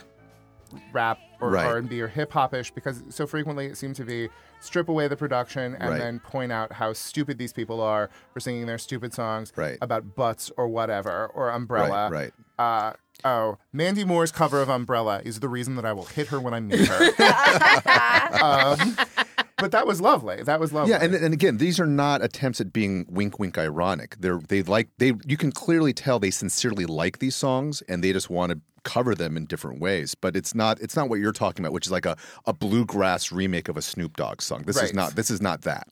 rap or Right. R&B or hip hopish because so frequently it seemed to be strip away the production and Right. then point out how stupid these people are for singing their stupid songs Right. about butts or whatever or umbrella. Right, Uh, oh, Mandy Moore's cover of Umbrella is the reason that I will hit her when I meet her. (laughs) um, but that was lovely. That was lovely. Yeah, and, and again, these are not attempts at being wink, wink, ironic. They're they like they. You can clearly tell they sincerely like these songs, and they just want to cover them in different ways. But it's not it's not what you're talking about, which is like a, a bluegrass remake of a Snoop Dogg song. This Right. is not this is not that.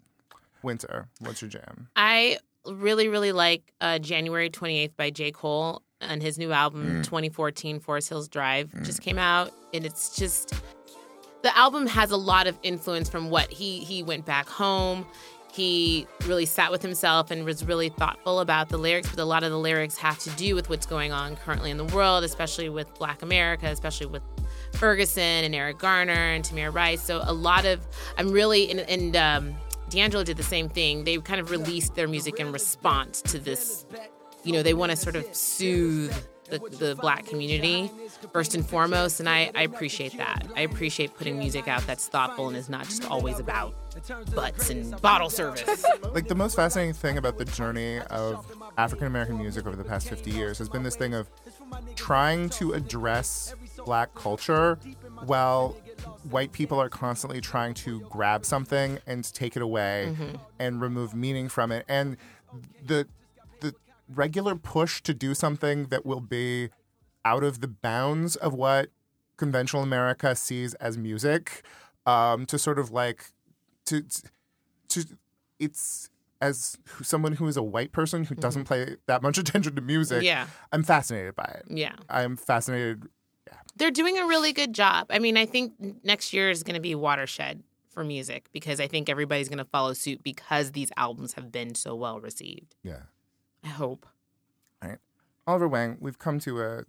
Winter, what's your jam? I really, really like uh, January 28th by J. Cole and his new album, Mm. 2014, Forest Hills Drive, just came out. And it's just, the album has a lot of influence from what he, he went back home. He really sat with himself and was really thoughtful about the lyrics, but a lot of the lyrics have to do with what's going on currently in the world, especially with Black America, especially with Ferguson and Eric Garner and Tamir Rice. So a lot of I'm really and, and um, D'Angelo did the same thing. They kind of released their music in response to this. You know, they want to sort of soothe the, the black community first and foremost, and I, I appreciate that. I appreciate putting music out that's thoughtful and is not just always about butts and bottle service. (laughs) like the most fascinating thing about the journey of African American music over the past 50 years has been this thing of trying to address black culture while white people are constantly trying to grab something and take it away Mhm. and remove meaning from it and the regular push to do something that will be out of the bounds of what conventional America sees as music um, to sort of like to to it's as someone who is a white person who doesn't pay that much (laughs) attention to music Yeah. i'm fascinated by it Yeah. i'm fascinated Yeah. They're doing a really good job. I mean, I think next year is going to be watershed for music because I think everybody's going to follow suit because these albums have been so well received. yeah I hope. All right. Oliver Wang, we've come to a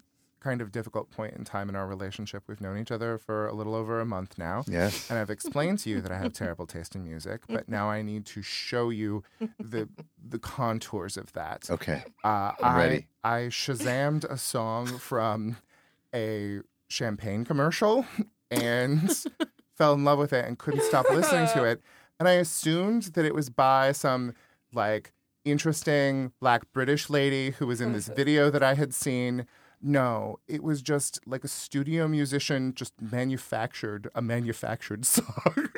kind of difficult point in time in our relationship. We've known each other for a little over a month now. Yes. And I've explained to you that I have terrible taste in music, (laughs) but now I need to show you the the contours of that. Okay. Uh, I'm I, ready. I shazammed a song from a champagne commercial and (laughs) fell in love with it and couldn't stop listening to it. And I assumed that it was by some like interesting black British lady who was in this video that I had seen. No, it was just like a studio musician just manufactured a manufactured (laughs) song.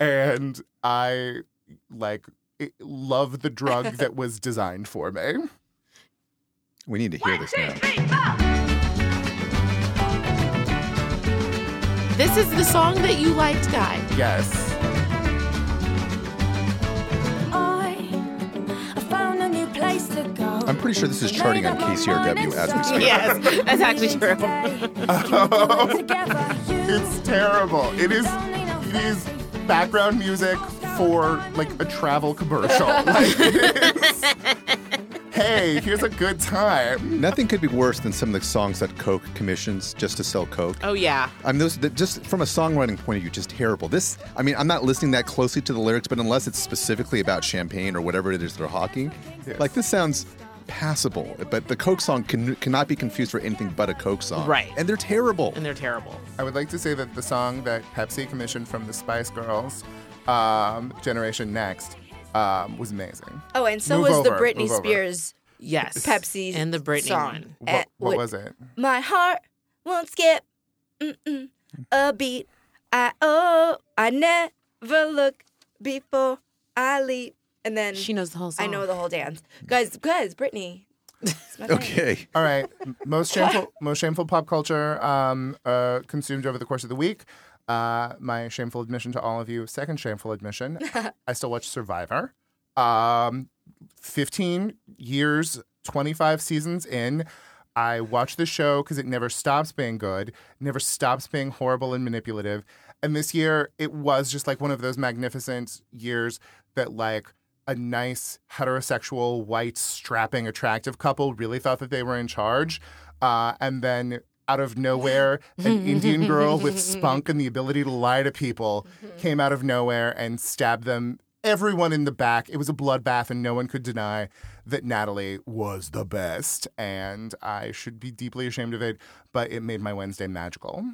and I like it, love the drug that (laughs) was designed for me. We need to hear this now. This is the song that you liked, Guy. Yes. I'm pretty sure this is charting on KCRW as we speak. Yes, that's actually true. (laughs) it's terrible. It is it is background music for like a travel commercial. (laughs) Like, it is, hey, here's a good time. Nothing could be worse than some of the songs that Coke commissions just to sell Coke. Oh yeah. I mean, those just from a songwriting point of view, just terrible. This, I mean, I'm not listening that closely to the lyrics, but unless it's specifically about champagne or whatever it is they're hawking, Yes. like this sounds passable. But the Coke song can, cannot be confused for anything but a Coke song, Right. And they're terrible. And they're terrible. I would like to say that the song that Pepsi commissioned from the Spice Girls, um, Generation Next, um, was amazing. Oh, and so Move was the Britney move over. Spears Yes. Pepsi And the Britney song. one. What, what was it? My heart won't skip mm-mm, a beat. I oh, I never look before I leap. And then She knows the whole song. I know the whole dance, guys. Guys, Britney. it's my (laughs) thing. Okay. All right. Most (laughs) shameful, most shameful pop culture um, uh, consumed over the course of the week. Uh, my shameful admission to all of you, second shameful admission, (laughs) I still watch Survivor. Um, 15 years, 25 seasons in. I watch the show because it never stops being good, never stops being horrible and manipulative. And this year, it was just like one of those magnificent years that, like, a nice heterosexual, white, strapping, attractive couple really thought that they were in charge. Uh, and then out of nowhere, an Indian girl (laughs) with spunk and the ability to lie to people came out of nowhere and stabbed them, everyone in the back. It was a bloodbath, and no one could deny that Natalie was the best. And I should be deeply ashamed of it, but it made my Wednesday magical.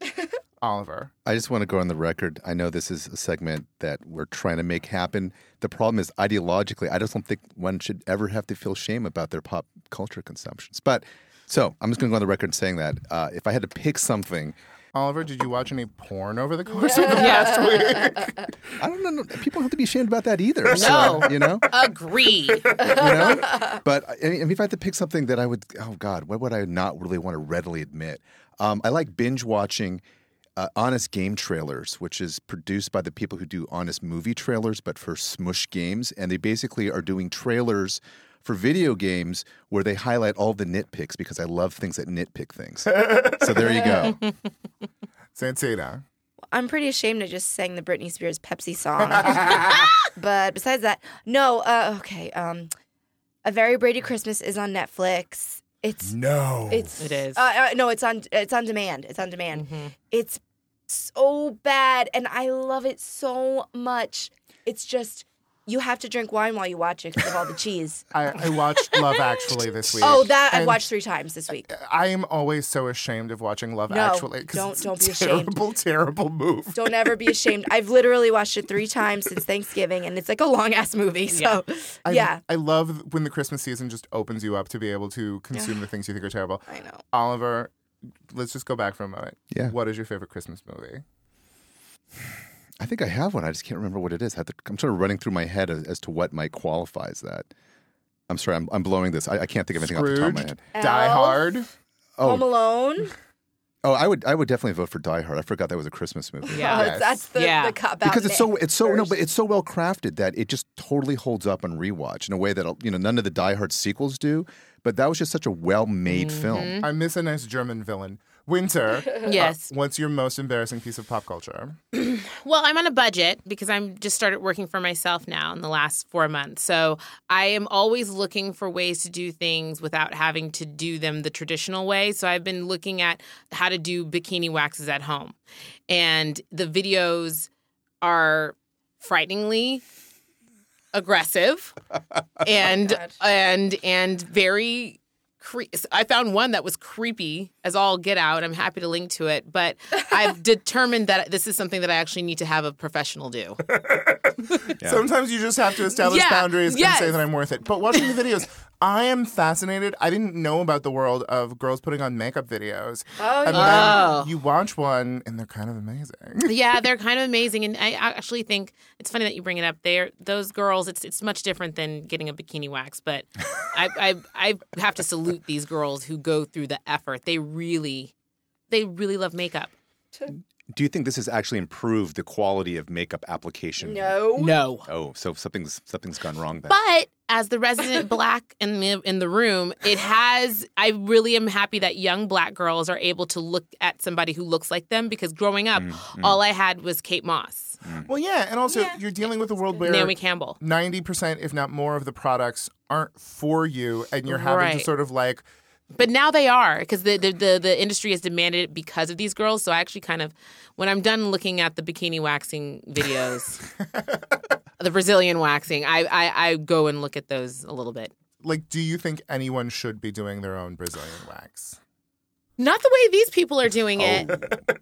(laughs) Oliver. I just want to go on the record. I know this is a segment that we're trying to make happen. The problem is ideologically, I just don't think one should ever have to feel shame about their pop culture consumptions. But so I'm just going to go on the record saying that uh, if I had to pick something, Oliver, did you watch any porn over the course of the past week? (laughs) I don't know. People don't have to be ashamed about that either. No. So, you know? Agree. (laughs) you know? But I mean, if I had to pick something that I would, oh God, what would I not really want to readily admit? Um, I like binge watching uh, Honest Game Trailers, which is produced by the people who do Honest Movie Trailers, but for Smosh Games. And they basically are doing trailers for video games where they highlight all the nitpicks because I love things that nitpick things. so there you go. (laughs) Santina. I'm pretty ashamed I just sang the Britney Spears Pepsi song. (laughs) but besides that, no. Uh, okay. Um, a Very Brady Christmas is on Netflix. It's no. It's It is. Uh, uh, no, it's on. It's on demand. It's on demand. It's so bad, and I love it so much. It's just you have to drink wine while you watch it because of all the cheese. (laughs) I, I watched Love Actually this week. Oh, that I've watched three times this week. I am always so ashamed of watching Love Actually. No, Actually. 'cause don't- don't a be ashamed. Terrible, terrible move. Don't ever be ashamed. I've literally watched it three times since Thanksgiving, and it's like a long ass movie. So, I, yeah. I love when the Christmas season just opens you up to be able to consume the things you think are terrible. I know. Oliver, let's just go back for a moment. Yeah. What is your favorite Christmas movie? (sighs) I think I have one. I just can't remember what it is. I have to, I'm sort of running through my head as, as to what might qualify as that. I'm sorry, I'm, I'm blowing this. I, I can't think of anything off the top of my Scrooge? head. Die Hard? Oh. Home Alone. Oh, I would I would definitely vote for Die Hard. I forgot that was a Christmas movie. Yeah. Oh, that's the, Yeah. the cop out. because it's so it's so no, but it's so well crafted that it just totally holds up on rewatch in a way that you know none of the Die Hard sequels do. But that was just such a well made Mm-hmm. film. I miss a nice German villain. Winter. (laughs) Yes. uh, what's your most embarrassing piece of pop culture? (clears throat) Well, I'm on a budget because I'm just started working for myself now in the last four months. So I am always looking for ways to do things without having to do them the traditional way. So I've been looking at how to do bikini waxes at home. And the videos are frighteningly aggressive (laughs) and oh, and and very cre- I found one that was creepy as all get out. I'm happy to link to it, but (laughs) I've determined that this is something that I actually need to have a professional do. (laughs) Sometimes you just have to establish Yeah, boundaries yes. and say that I'm worth it. But watching the videos, I am fascinated. I didn't know about the world of girls putting on makeup videos. Oh, and yeah. then oh. you watch one and they're kind of amazing. (laughs) yeah, they're kind of amazing, and I actually think it's funny that you bring it up. There, those girls, it's it's much different than getting a bikini wax, but (laughs) I, I I have to salute these girls who go through the effort. They really, they really love makeup. Do you think this has actually improved the quality of makeup application? No. No. Oh, so something's something's gone wrong then. But as the resident black in the in the room, it has. I really am happy that young black girls are able to look at somebody who looks like them because growing up, mm-hmm. all I had was Kate Moss, mm. Well, yeah, and also you're dealing with a world where Naomi Campbell. ninety percent, if not more, of the products aren't for you, and you're having to sort of like But now they are because the, the the the industry has demanded it because of these girls. So I actually kind of, when I'm done looking at the bikini waxing videos, (laughs) the Brazilian waxing, I, I I go and look at those a little bit. like. Do you think anyone should be doing their own Brazilian wax? Not the way these people are doing it. Oh.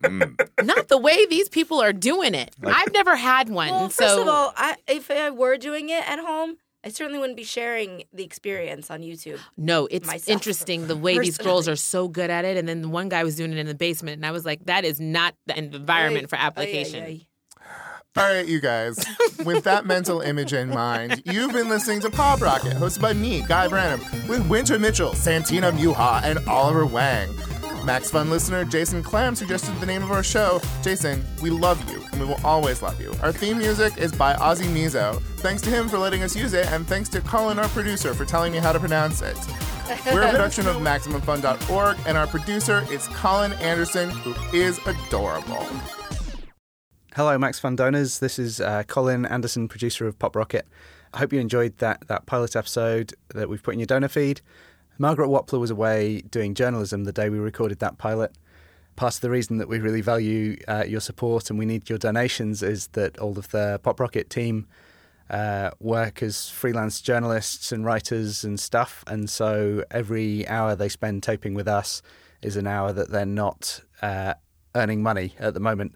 Mm. Not the way these people are doing it. I've never had one. Well, so first of all, I, if I were doing it at home, I certainly wouldn't be sharing the experience on YouTube. No, it's myself. interesting the way these girls are so good at it. And then one guy was doing it in the basement, and I was like, that is not the environment for Ay, ay, application. ay. All right, you guys. With that mental image in mind, you've been listening to Pop Rocket, hosted by me, Guy Branum, with Winter Mitchell, Santina Muha, and Oliver Wang. Max Fun listener Jason Clam suggested the name of our show. Jason, we love you, and we will always love you. Our theme music is by Ozzy Mizo. Thanks to him for letting us use it, and thanks to Colin, our producer, for telling me how to pronounce it. We're a production of MaximumFun.org, and our producer is Colin Anderson, who is adorable. Hello, Max Fun donors. This is uh, Colin Anderson, producer of Pop Rocket. I hope you enjoyed that, that pilot episode that we've put in your donor feed. Margaret Wappler was away doing journalism the day we recorded that pilot. Part of the reason that we really value uh, your support and we need your donations is that all of the Pop Rocket team uh, work as freelance journalists and writers and stuff. And so every hour they spend taping with us is an hour that they're not uh, earning money at the moment.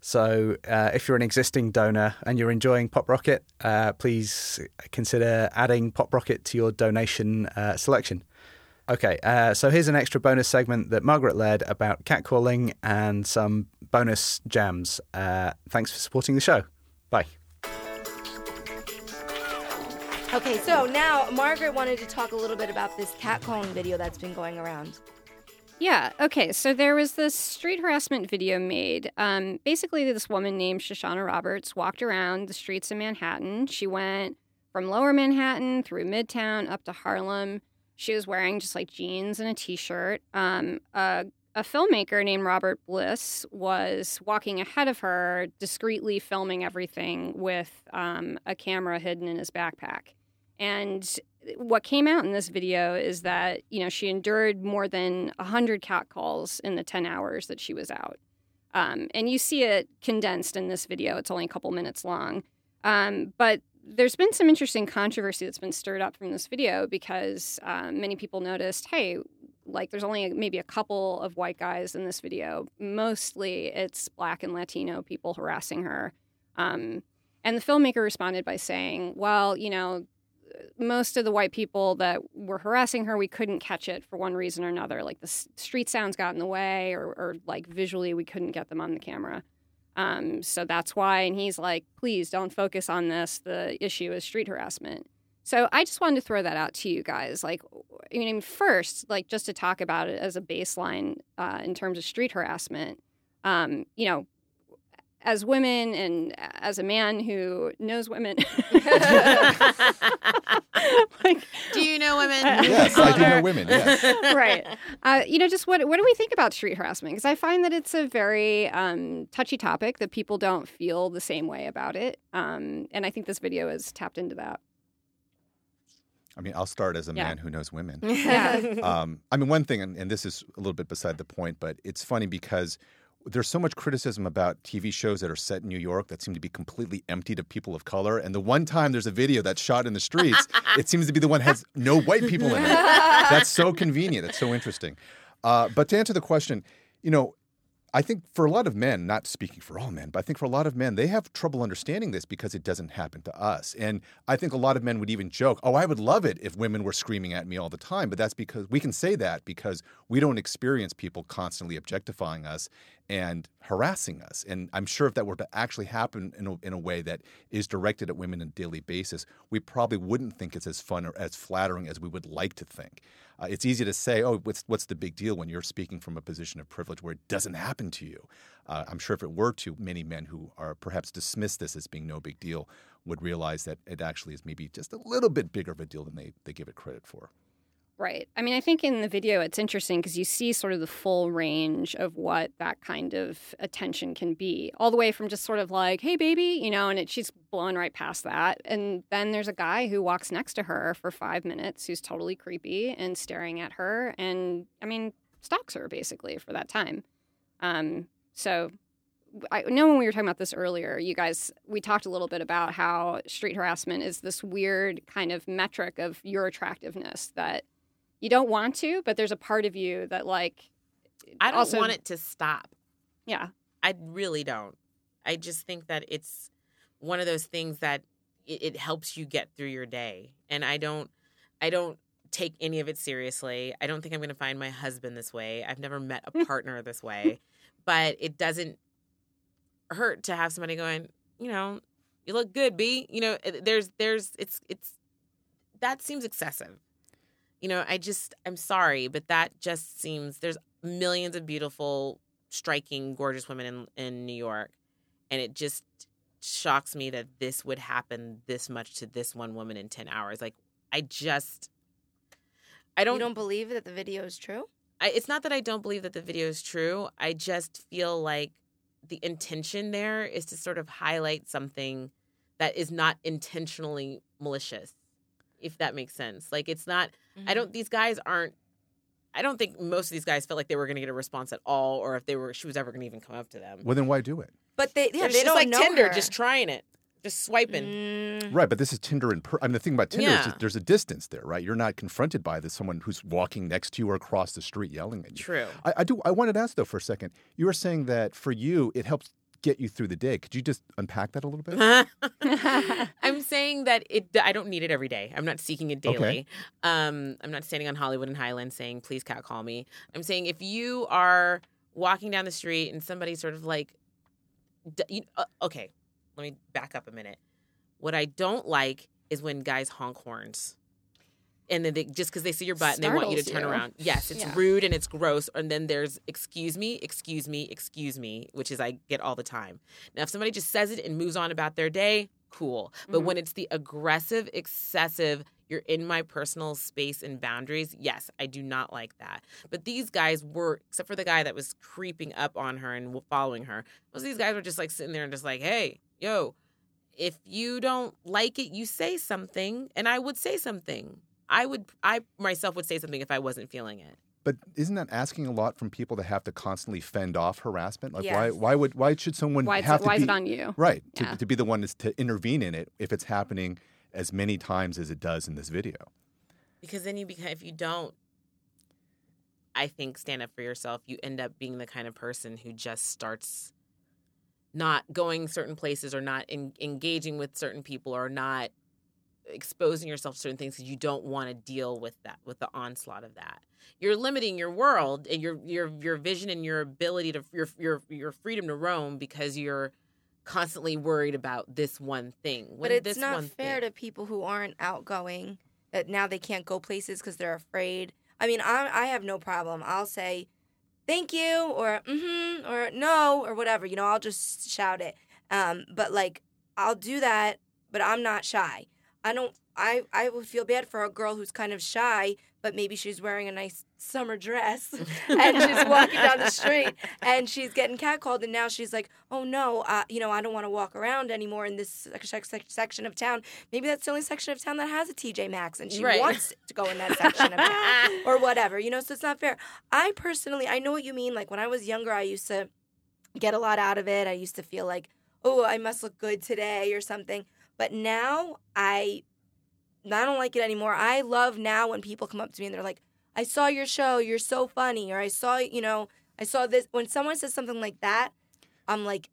So uh, if you're an existing donor and you're enjoying Pop Rocket, uh, please consider adding Pop Rocket to your donation uh, selection. Okay, uh, so here's an extra bonus segment that Margaret led about catcalling and some bonus jams. Uh, thanks for supporting the show. Bye. Okay, so now Margaret wanted to talk a little bit about this catcalling video that's been going around. Yeah. Okay. So there was this street harassment video made. Um, basically, this woman named Shoshana Roberts walked around the streets of Manhattan. She went from lower Manhattan through Midtown up to Harlem. She was wearing just like jeans and a t shirt. Um, a, a filmmaker named Robert Bliss was walking ahead of her, discreetly filming everything with um, a camera hidden in his backpack. And what came out in this video is that you know she endured more than 100 cat calls in the 10 hours that she was out um, and you see it condensed in this video it's only a couple minutes long um, but there's been some interesting controversy that's been stirred up from this video because um, many people noticed hey like there's only maybe a couple of white guys in this video mostly it's black and latino people harassing her um, and the filmmaker responded by saying well you know most of the white people that were harassing her, we couldn't catch it for one reason or another. Like the street sounds got in the way, or, or like visually, we couldn't get them on the camera. Um, so that's why. And he's like, please don't focus on this. The issue is street harassment. So I just wanted to throw that out to you guys. Like, I mean, first, like just to talk about it as a baseline uh, in terms of street harassment. Um, you know, as women and as a man who knows women. (laughs) (laughs) like, do you know women? Yes, I do know women. (laughs) Yes. right. Uh, you know, just what what do we think about street harassment? Because I find that it's a very um, touchy topic that people don't feel the same way about it, um, and I think this video has tapped into that. I mean, I'll start as a Yeah. man who knows women. (laughs) Yeah. um, I mean, one thing, and, and this is a little bit beside the point, but it's funny because there's so much criticism about TV shows that are set in New York that seem to be completely emptied of people of color. And the one time there's a video that's shot in the streets, (laughs) it seems to be the one that has no white people in it. (laughs) That's so convenient. It's so interesting. Uh, but to answer the question, you know, I think for a lot of men, not speaking for all men, but I think for a lot of men, they have trouble understanding this because it doesn't happen to us. And I think a lot of men would even joke, oh, I would love it if women were screaming at me all the time. But that's because we can say that because we don't experience people constantly objectifying us and harassing us. And I'm sure if that were to actually happen in a, in a way that is directed at women on a daily basis, we probably wouldn't think it's as fun or as flattering as we would like to think. Uh, it's easy to say, oh, what's, what's the big deal when you're speaking from a position of privilege where it doesn't happen to you? Uh, I'm sure if it were to, many men who are perhaps dismiss this as being no big deal would realize that it actually is maybe just a little bit bigger of a deal than they, they give it credit for. Right. I mean, I think in the video it's interesting because you see sort of the full range of what that kind of attention can be, all the way from just sort of like, "Hey, baby," you know, and it, she's blown right past that, and then there's a guy who walks next to her for five minutes who's totally creepy and staring at her, and I mean, stalks her basically for that time. Um, so I know when we were talking about this earlier, you guys, we talked a little bit about how street harassment is this weird kind of metric of your attractiveness that you don't want to, but there's a part of you that like. I don't also- want it to stop. Yeah. I really don't. I just think that it's one of those things that it, it helps you get through your day. And I don't I don't take any of it seriously. I don't think I'm going to find my husband this way. I've never met a (laughs) partner this way. But it doesn't hurt to have somebody going, you know, you look good, B. You know, eh, there's there's it's it's that seems excessive. You know, I just I'm sorry, but that just seems there's millions of beautiful, striking, gorgeous women in in New York, and it just shocks me that this would happen this much to this one woman in ten hours. Like, I just, I don't. You don't believe that the video is true? I, it's not that I don't believe that the video is true. I just feel like the intention there is to sort of highlight something that is not intentionally malicious, if that makes sense. Like it's not. I don't. These guys aren't. I don't think most of these guys felt like they were going to get a response at all, or if they were, she was ever going to even come up to them. Well, then why do it? But they, yeah, They're they just don't like know Tinder, her. just trying it, just swiping. Mm. Right, but this is Tinder and per- I mean the thing about Tinder is Yeah. that there's a distance there, right? You're not confronted by this someone who's walking next to you or across the street yelling at you. True. I, I do. I wanted to ask though for a second. You were saying that for you it helps get you through the day. Could you just unpack that a little bit? (laughs) I'm saying that it. I don't need it every day. I'm not seeking it daily. Okay. Um, I'm not standing on Hollywood and Highland saying, "Please cat call me." I'm saying if you are walking down the street and somebody sort of like, you, uh, okay, let me back up a minute. What I don't like is when guys honk horns. And then they just because they see your butt and they want you to turn you. around. Yes, it's Yeah. rude and it's gross. And then there's excuse me, excuse me, excuse me, which is I get all the time. Now, if somebody just says it and moves on about their day, cool. But Mhm. when it's the aggressive, excessive, you're in my personal space and boundaries, yes, I do not like that. But these guys were, except for the guy that was creeping up on her and following her, most of these guys were just like sitting there and just like, hey, yo, if you don't like it, you say something. And I would say something. I would, I myself would say something if I wasn't feeling it. But isn't that asking a lot from people that have to constantly fend off harassment? Like why Yes. why would why should someone Why is have it- to why is it on you? Right. Yeah. To, to be the one is to intervene in it if it's happening as many times as it does in this video. because then you become if you don't i think stand up for yourself you end up being the kind of person who just starts not going certain places or not en- engaging with certain people or not exposing yourself to certain things because you don't want to deal with that with the onslaught of that you're limiting your world and your your your vision and your ability to your your your freedom to roam because you're constantly worried about this one thing But it's this not fair to people who aren't outgoing that now they can't go places because they're afraid. I mean, I, I have no problem. I'll say thank you or mm-hmm or no or whatever. You know, I'll just shout it. Um, but like I'll do that, but I'm not shy. I don't. I I would feel bad for a girl who's kind of shy, but maybe she's wearing a nice summer dress (laughs) and she's (laughs) walking down the street and she's getting catcalled, and now she's like, oh no, uh, you know, I don't want to walk around anymore in this sec- sec- sec- section of town. Maybe that's the only section of town that has a TJ Maxx, and she Right. wants to go in that section of town (laughs) or whatever. You know, so it's not fair. I personally, I know what you mean. Like when I was younger, I used to get a lot out of it. I used to feel like, oh, I must look good today or something. But now I, I don't like it anymore. I love now when people come up to me and they're like, I saw your show. You're so funny. Or I saw, you know, I saw this. When someone says something like that, I'm like,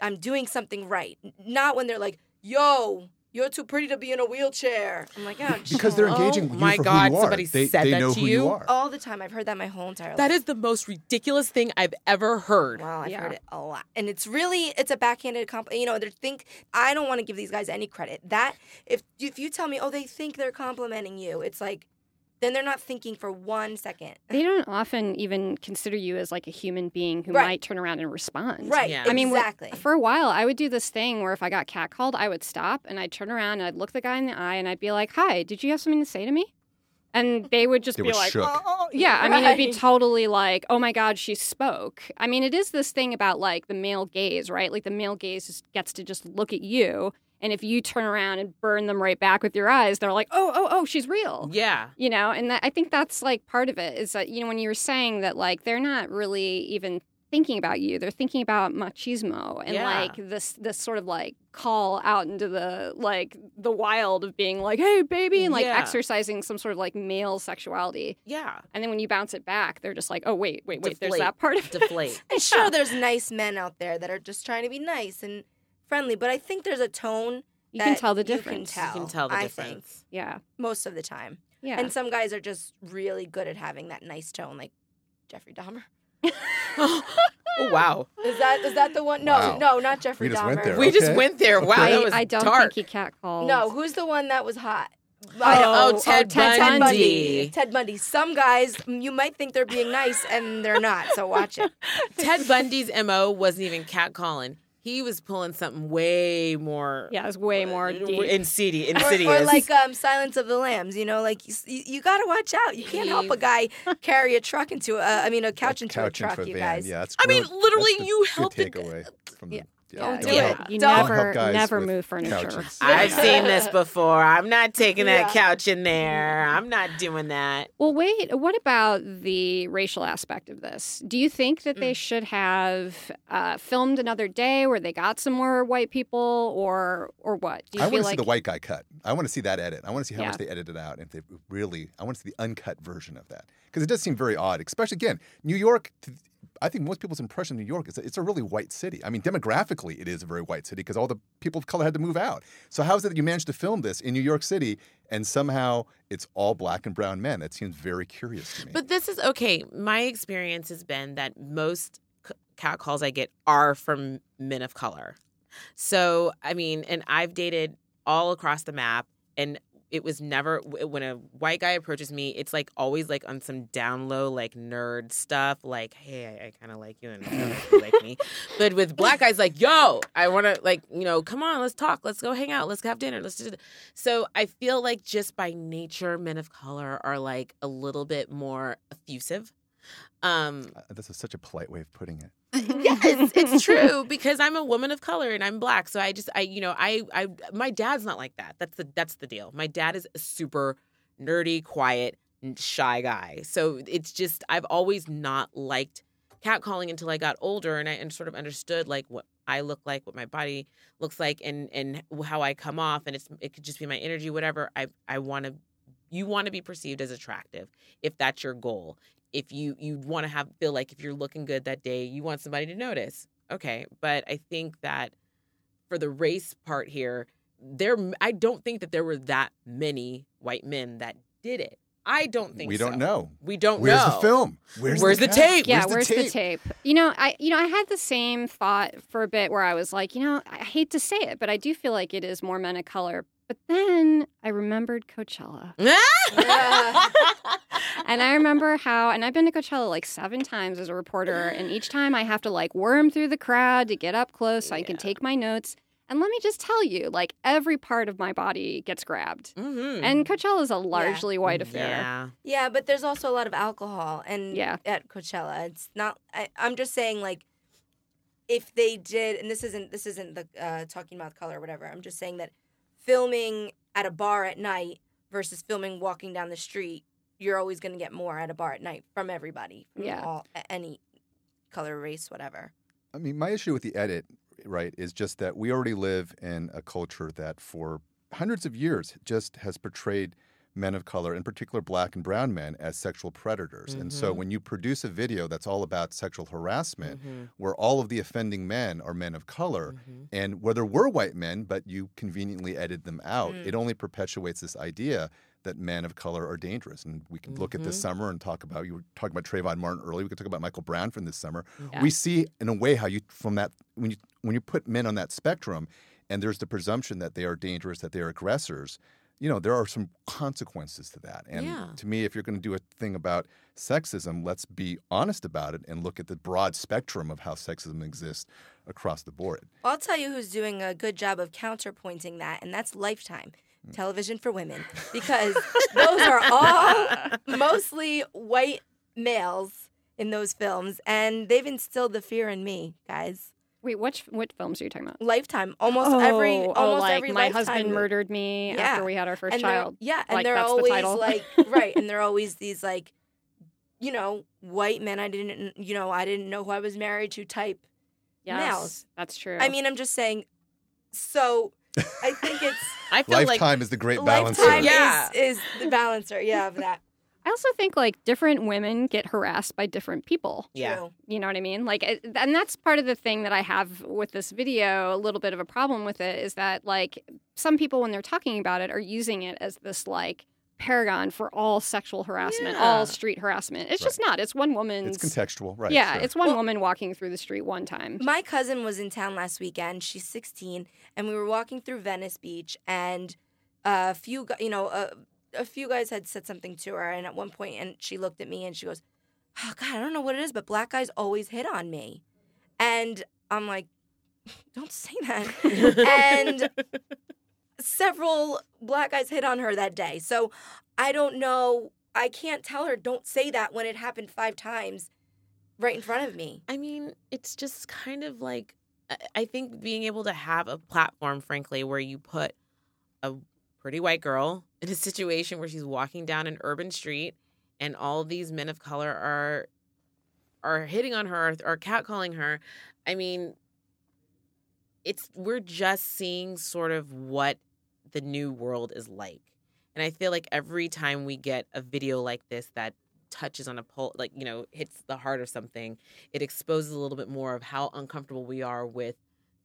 I'm doing something right. Not when they're like, yo, you're too pretty to be in a wheelchair. I'm like, oh, (laughs) Because they're chill. engaging oh you my for God, who you are. somebody they, said they that know to who you? are. All the time. I've heard that my whole entire life. That is the most ridiculous thing I've ever heard. Wow, I've Yeah. heard it a lot, and it's really it's a backhanded compliment. You know, they think I don't want to give these guys any credit. That if if you tell me, oh, they think they're complimenting you, it's like then they're not thinking for one second. (laughs) They don't often even consider you as like a human being who Right. might turn around and respond. Right, Yeah. I mean, exactly. for a while, I would do this thing where if I got catcalled, I would stop and I'd turn around and I'd look the guy in the eye and I'd be like, "Hi, did you have something to say to me?" And they would just They be like, shook. "Oh, oh yeah." I mean, it'd be totally like, "Oh my God, she spoke." I mean, it is this thing about like the male gaze, right? Like the male gaze just gets to just look at you, and if you turn around and burn them right back with your eyes, they're like, "Oh, oh, oh, she's real." Yeah. you know and that, i think that's like part of it is that you know when you were saying that like they're not really even thinking about you they're thinking about machismo and Yeah. like this this sort of like call out into the like the wild of being like hey baby and like Yeah. exercising some sort of like male sexuality Yeah. and then when you bounce it back they're just like oh wait wait wait there's that part of it Deflate. And sure, (laughs) there's nice men out there that are just trying to be nice and friendly, but I think there's a tone. You can tell the You difference. can You can tell the I difference. Think, yeah most of the time. yeah And some guys are just really good at having that nice tone, like Jeffrey Dahmer. (laughs) oh wow. Is that is that the one? No, Wow. no, not Jeffrey We just Dahmer. went there. We just went there. Wow, Okay. that I, was I don't dark. think he catcalled No, who's the one that was hot? Oh, oh, oh, oh Ted Bundy. Ted Bundy. Some guys, you might think they're being nice and they're not. So watch it. (laughs) Ted Bundy's mo wasn't even catcalling. He was pulling something way more. Yeah, it was way more deep. Insidious. Or, insidious. or like um, Silence of the Lambs. You know, like you, you, you got to watch out. You can't help a guy carry a truck into a, I mean, a couch into couch a truck. into a you van. guys. Yeah, that's I mean, literally, that's the you help helped it. takeaway from the. Don't do Yeah, it. You Don't. never, never move furniture. couches. I've seen this (laughs) before. I'm not taking that Yeah. couch in there. I'm not doing that. Well, wait. What about the racial aspect of this? Do you think that Mm. they should have uh, filmed another day where they got some more white people, or or what? Do you I feel want to like see the white guy cut. I want to see that edit. I want to see how Yeah. much they edited out. If they really, I want to see the uncut version of that because it does seem very odd. Especially again, New York. I think most people's impression of New York is that it's a really white city. I mean, demographically, it is a very white city because all the people of color had to move out. So how is it that you managed to film this in New York City and somehow it's all black and brown men? That seems very curious to me. But this is okay. My experience has been that most cat calls I get are from men of color. So, I mean, and I've dated all across the map, and it was never when a white guy approaches me, it's like always like on some down low, like nerd stuff, like, hey, I, I kind of like you and you like me. But with black guys, like, yo, I want to, like, you know, come on, let's talk, let's go hang out, let's have dinner, let's do. So I feel like just by nature, men of color are like a little bit more effusive. Um, Uh, This is such a polite way of putting it. It's, it's (laughs) true because I'm a woman of color and I'm black. So I just, I, you know, I, I, my dad's not like that. That's the, that's the deal. My dad is a super nerdy, quiet, shy guy. So it's just, I've always not liked catcalling until I got older and I and sort of understood like what I look like, what my body looks like, and and how I come off. And it's, it could just be my energy, whatever. I, I want to, you want to be perceived as attractive if that's your goal if you you want to have feel like if you're looking good that day you want somebody to notice okay but i think that for the race part here there i don't think that there were that many white men that did it i don't think we don't know. we don't Where's know the film? Where's, Where's the, the tape? tape? Yeah, Where's, where's, the, tape? You know, I you know I had the same thought for a bit where I was like, you know, I hate to say it, but I do feel like it is more men of color. But then I remembered Coachella. (laughs) and I remember how, and I've been to Coachella like seven times as a reporter, and each time I have to like worm through the crowd to get up close so I can take my notes. And let me just tell you, like every part of my body gets grabbed. Mhm. And Coachella is a largely white affair. yeah Yeah, but there's also a lot of alcohol, and Yeah. at Coachella, it's not. I, I'm just saying, like, if they did, and this isn't this isn't the uh, talking about color or whatever. I'm just saying that filming at a bar at night versus filming walking down the street, you're always going to get more at a bar at night from everybody, from Yeah. all, any color, race, whatever. I mean, my issue with the edit, right, is just that we already live in a culture that for hundreds of years just has portrayed men of color, in particular black and brown men, as sexual predators. And so Mhm. when you produce a video that's all about sexual harassment, Mhm. where all of the offending men are men of color, Mhm. and whether we're white men, but you conveniently edit them out, Mm. it only perpetuates this idea that men of color are dangerous. And we can look at this Mhm. summer and talk about, you were talking about Trayvon Martin early, we could talk about Michael Brown from this summer. Yeah. We see in a way how you, from that, when you, when you put men on that spectrum and there's the presumption that they are dangerous, that they are aggressors, you know, there are some consequences to that. And Yeah. to me, if you're going to do a thing about sexism, let's be honest about it and look at the broad spectrum of how sexism exists across the board. I'll tell you who's doing a good job of counterpointing that, and that's Lifetime hmm. television for women, because those are all (laughs) mostly white males in those films, and they've instilled the fear in me, guys. Wait, which what films are you talking about? Lifetime, almost every, Oh, almost oh, like every my Lifetime husband murdered me Yeah. after we had our first and child. Yeah, and Like, they're that's the always title. like (laughs) right, and they're always these like, you know, white men. I didn't, you know, I didn't know who I was married to type yes, males. that's true. I mean, I'm just saying. So, I think it's i feel like Lifetime is the great balancer. lifetime Yeah. is, is the balancer. Yeah, of that. I also think like different women get harassed by different people. yeah You know what I mean? Like, and that's part of the thing that I have with this video. A little bit of a problem with it is that like some people, when they're talking about it, are using it as this like paragon for all sexual harassment, Yeah. all street harassment. It's Right. just not. It's one woman. It's contextual, right? yeah, sure. it's one Well- woman walking through the street one time. My cousin was in town last weekend. She's 16, and we were walking through Venice Beach, and a few, you know, a, a few guys had said something to her, and at one point, and she looked at me and she goes, "Oh God, I don't know what it is, but black guys always hit on me," and I'm like, (laughs) "Don't say that." and several black guys hit on her that day, so I don't know. I can't tell her don't say that when it happened five times right in front of me. I mean, it's just kind of like I- think being able to have a platform, frankly, where you put a pretty white girl (laughs) in a situation where she's walking down an urban street and all these men of color are are hitting on her or catcalling her. I mean, it's we're just seeing sort of what the new world is like. And I feel like every time we get a video like this that touches on a pole like you know hits the heart or something it exposes a little bit more of how uncomfortable we are with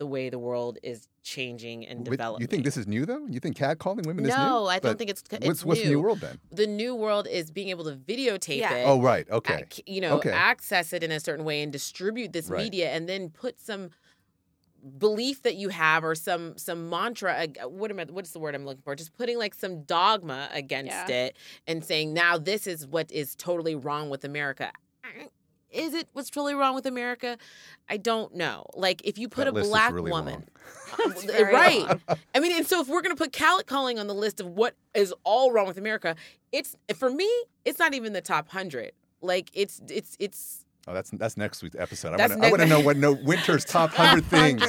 the way the world is changing and developing You think this is new though? You think catcalling women is new? no i don't But think it's it's what's what's the new new. world then? the new world is being able to videotape Yeah. it Oh right, okay. you know Okay. access it in a certain way and distribute this Right. media and then put some belief that you have or some some mantra what am I what's the word I'm looking for just putting like some dogma against Yeah. it and saying now this is what is totally wrong with America is it what's totally wrong with America I don't know like if you put That a black really woman (laughs) long. (laughs) very right long. I mean and so if we're going to put Cal calling on the list of what is all wrong with America it's for me it's not even the top 100 like it's it's it's Oh, that's that's next week's episode. I That's want to I want to know what no winter's (laughs) top hundred things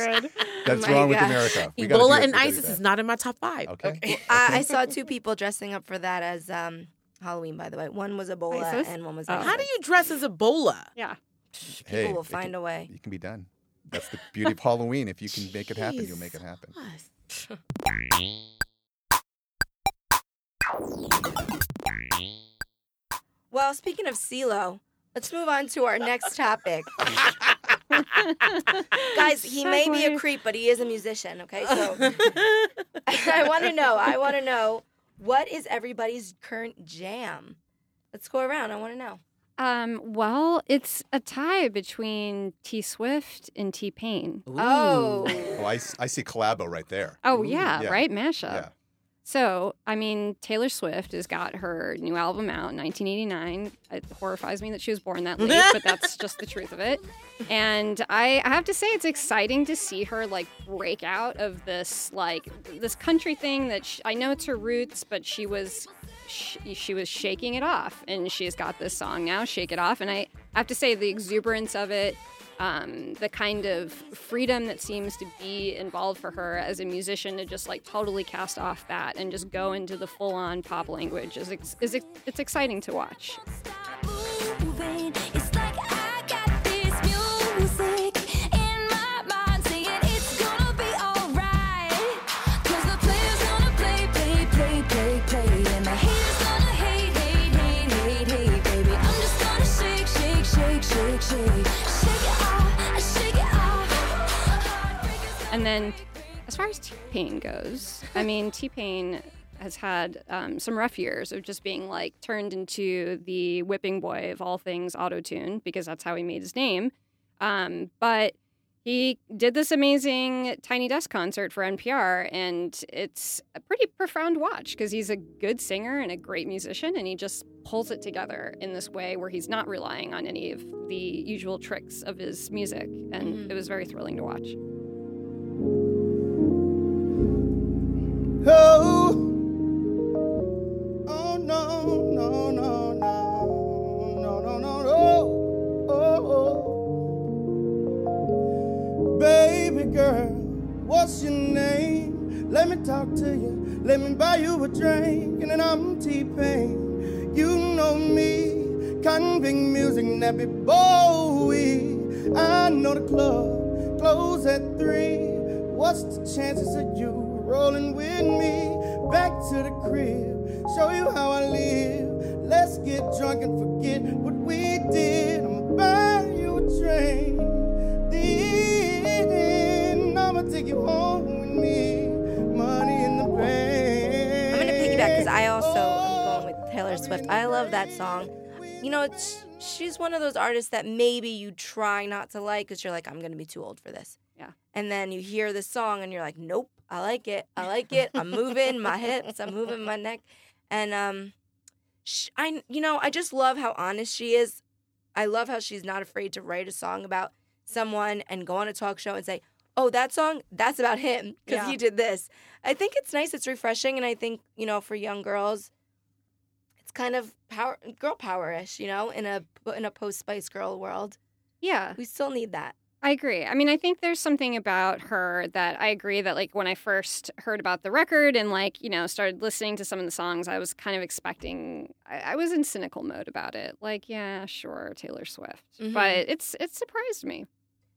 that's my wrong with. America. We Ebola and we gotta do ISIS is not in my top five. Okay. I, I saw two people dressing up for that as um, Halloween. By the way, one was Ebola ISIS? and one was. Oh. ISIS. How do you dress as Ebola? Yeah. People Hey, will find can- a way. You can be done. That's the beauty of (laughs) Halloween. If you can make it happen, you'll make it happen. Well, speaking of CeeLo, let's move on to our next topic. (laughs) Guys, he may be a creep, but he is a musician. Okay, so (laughs) I want to know. I want to know what is everybody's current jam. Let's go around. I want to know. Um, well, it's a tie between T Swift and T Pain. Oh, Oh, I, s- I see collabo right there. Oh yeah, yeah. right, mashup. Yeah. So, I mean, Taylor Swift has got her new album out in 1989. It horrifies me that she was born that late, but that's just the truth of it. (laughs) And I, I have to say, it's exciting to see her like break out of this like this country thing that sh I know it's her roots, but she was sh- she was shaking it off, and she's got this song now, "Shake It Off." And I have to say, the exuberance of it um, the kind of freedom that seems to be involved for her as a musician to just like totally cast off that and just go into the full on pop language is, ex- is ex- it's exciting to watch. And then as far as T Pain goes, I (laughs) mean, T Pain has had um, some rough years of just being like turned into the whipping boy of all things auto tune because that's how he made his name. Um, but he did this amazing Tiny Desk concert for NPR, and it's a pretty profound watch because he's a good singer and a great musician, and he just pulls it together in this way where he's not relying on any of the usual tricks of his music, and it was very thrilling to watch. Let me talk to you. Let me buy you a drink, and then I'm T-Pain. You know me, Konvict Music, nappy Bowie. I know the club close at three. What's the chances of you rolling with me back to the crib? Show you how I live. Let's get drunk and forget what we did. Swift. I love that song. You know, it's, she's one of those artists that maybe you try not to like because you're like, I'm gonna be too old for this. Yeah. And then you hear the song and you're like, Nope, I like it. I like it. I'm moving my hips. I'm moving my neck, and um, sh I you know I just love how honest she is. I love how she's not afraid to write a song about someone and go on a talk show and say, "Oh, that song, that's about him because Yeah. he did this." I think it's nice. It's refreshing, and I think you know for young girls, kind of power, girl power-ish. You know, in a in a post Spice Girl world. Yeah. We still need that. I agree. I mean, I think there's something about her that I agree that, like, when I first heard about the record and, like, you know, started listening to some of the songs, I was kind of expecting, I, I was in cynical mode about it. Like, yeah, sure, Taylor Swift. Mhm. But it's it surprised me.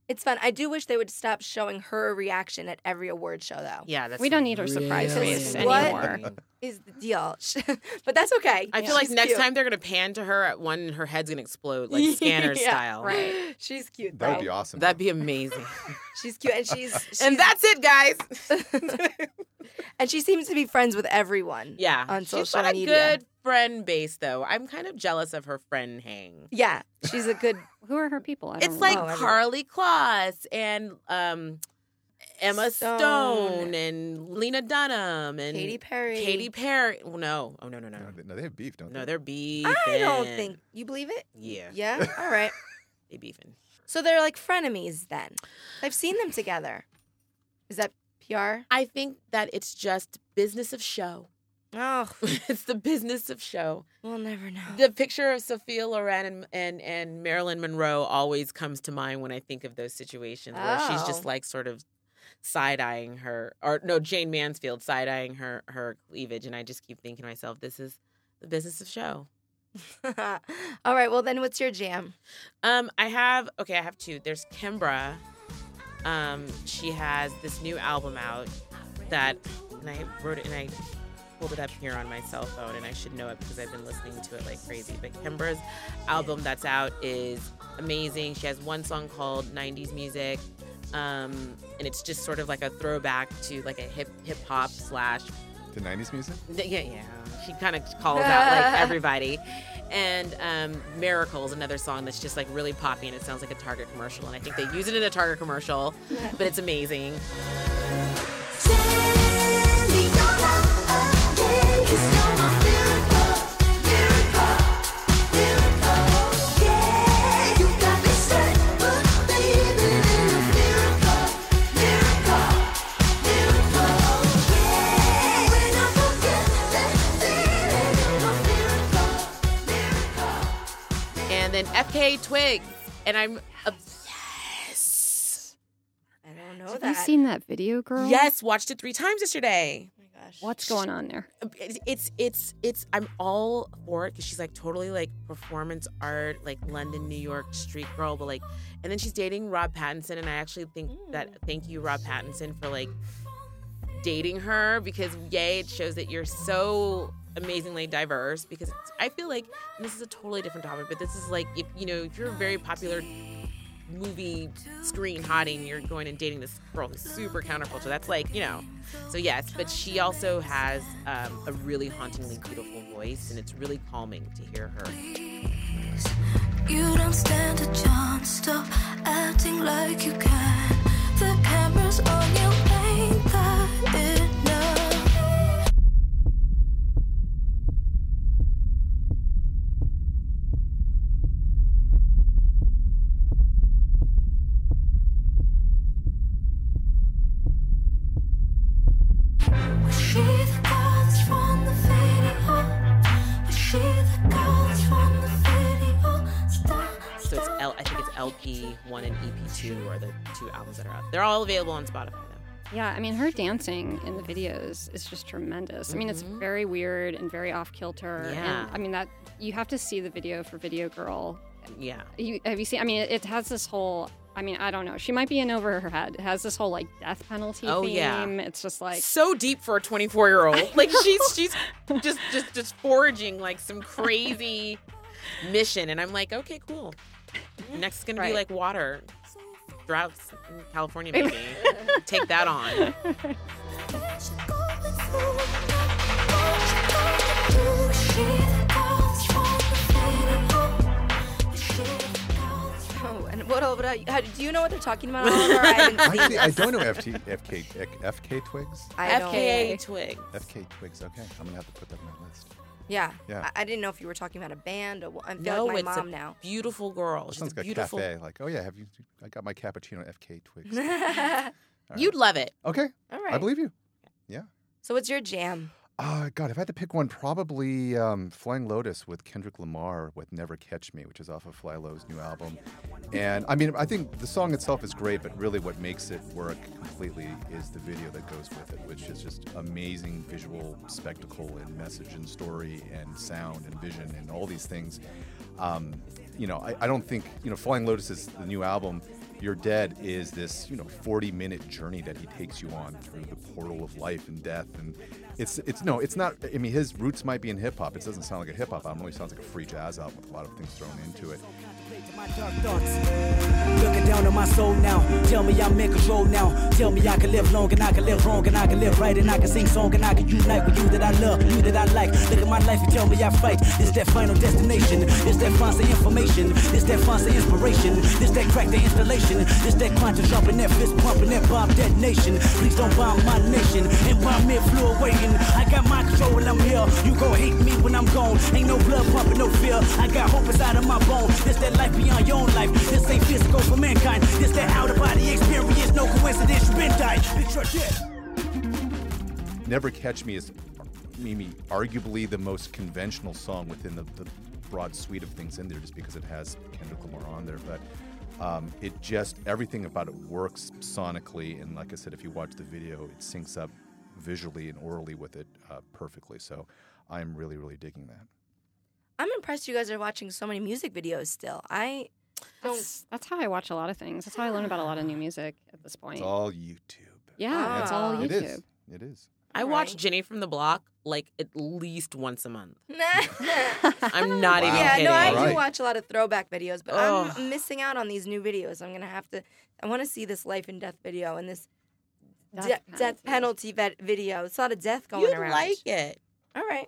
It's fun. I do wish they would stop showing her reaction at every award show, though. Yeah, that's We don't need her surprise face What? anymore. Is the deal? (laughs) but that's okay. I feel like She's next cute. time they're gonna pan to her at one, and her head's gonna explode like (laughs) scanner Yeah, style. Right. She's cute. That would be awesome. That'd be amazing. (laughs) She's cute, and she's, and that's it, guys. and she seems to be friends with everyone. Yeah, on social she's got a media. good friend base, though. I'm kind of jealous of her friend hang. Yeah, she's a (laughs) good. Who are her people? I It's don't like know. Karlie Kloss and um, Emma Stone. Stone. and Lena Dunham and Katy Perry. Katy Perry. Well, no, oh no, no, no, No, they- no, they have beef, don't they? no, they're beef. I don't think you believe it. Yeah, Yeah. (laughs) All right. they beefing. So they're like frenemies then. I've seen them together. Is that PR? I think that it's just business of show. Oh, (laughs) it's the business of show. we'll never know. The picture of Sophia Loren and, and, and Marilyn Monroe always comes to mind when I think of those situations where she's Oh. just like sort of side eyeing her, or no, Jayne Mansfield side eyeing her her cleavage, and I just keep thinking to myself, this is the business of show. (laughs) All right. Well, then what's your jam? Um, I have okay, I have two. There's Kimbra. Um, she has this new album out that, and I wrote it and I pulled it up here on my cell phone, and I should know it because I've been listening to it like crazy. But Kimbra's album that's out is amazing. She has one song called "90s Music." Um, and it's just sort of like a throwback to like a hip hip hop slash The 90s music? yeah, yeah. She kind of calls out like (laughs) everybody. And um, Miracles, another song that's just like really poppy and it sounds like a Target commercial. And I think they use it in a Target commercial, but it's amazing. FK Twigs. And I'm obsessed. I don't know Have that. you seen that video, girl? Yes, watched it three times yesterday. Gosh. What's going on there? It's it's it's, I'm all for it because she's like totally like performance art, like London, New York street girl, but like, and then she's dating Rob Pattinson, and I actually think that mm. thank you Rob Pattinson for like dating her because yay, it shows that you're so amazingly diverse. Because I feel like this is a totally different topic, but this is like if you know if you're a very popular movie screen hottie and you're going and dating this girl who's super counterculture. That's like, you know. So yes, but she also has um, a really hauntingly beautiful voice and it's really calming to hear her. You don't stand a chance. Stop acting like you can. The camera's on you. Two are the two albums that are out. They're all available on Spotify though. Yeah, I mean, her dancing in the videos is just tremendous. I mean, it's Mhm. very weird and very off kilter. Yeah. And I mean, that you have to see the video for Video Girl. Yeah. You have you seen? I mean, it, has this whole. I mean, I don't know. She might be in over her head. It has this whole like death penalty Oh, theme. yeah. It's just like so deep for a 24 year old. Like she's she's just just just foraging like some crazy mission, and I'm like, okay, cool. Next is gonna be like water droughts in California, (laughs) maybe. Take that on. Oh, and what, what, what, how, do you know what they're talking about? (laughs) Oliver? I haven't seen Actually, I this. don't know FT, FK, FK Twigs. I don't- FKA Twig. FK Twigs. Okay, I'm gonna have to put that on my list. Yeah. Yeah. I, I didn't know if you were talking about a band or what. I feel No, like my it's mom a now. beautiful girl. She's sounds a like beautiful. a cafe. Like, oh yeah, have you? I got my cappuccino FK Twigs. (laughs) You'd love it. Okay, All right. I believe you. Yeah. So what's your jam? Uh, God, if I had to pick one, probably um, Flying Lotus with Kendrick Lamar with Never Catch Me, which is off of FlyLo's new album. And I mean, I think the song itself is great, but really what makes it work completely is the video that goes with it, which is just amazing visual spectacle and message and story and sound and vision and all these things. Um, you know, I, I don't think, you know, Flying Lotus is the new album. You're Dead is this, you know, 40 minute journey that he takes you on through the portal of life and death. And it's, it's no, it's not, I mean, his roots might be in hip hop. It doesn't sound like a hip hop album. It really sounds like a free jazz album with a lot of things thrown into it. My dark thoughts. Looking down on my soul now. Tell me I'm in control now. Tell me I can live long and I can live wrong and I can live right and I can sing song and I can unite with you that I love, you that I like. Look at my life and tell me I fight. It's that final destination. It's that fancy information. It's that fancy inspiration. It's that crack the installation. It's that quantum jumping, that fist pumping, that bomb detonation. Please don't bomb my nation. And bomb me flew waiting. I got my control when I'm here. You gon' hate me when I'm gone. Ain't no blood pumping, no fear. I got hope inside of my bone. It's that life beyond your own life. This ain't physical for mankind. This that out of body experience. No coincidence. You been. Bitch, you're dead. Never Catch Me is maybe arguably the most conventional song within the, the broad suite of things in there, just because it has Kendrick Lamar on there. But um, it just everything about it works sonically, and like I said, if you watch the video, it syncs up visually and orally with it uh, perfectly. So I'm really, really digging that. I'm impressed you guys are watching so many music videos still. I don't. That's, that's how I watch a lot of things. That's how I learn about a lot of new music at this point. It's all YouTube. Yeah, it's ah. all It YouTube. is. It is. I watch Jenny from the Block like at least once a month. (laughs) I'm not even Yeah, kidding. no, I Alright. do watch a lot of throwback videos, but Ugh. I'm missing out on these new videos. I'm gonna have to. I want to see this life and death video and this Death de- death penalty vet- video. It's a lot of death going You'd around. like it. All right.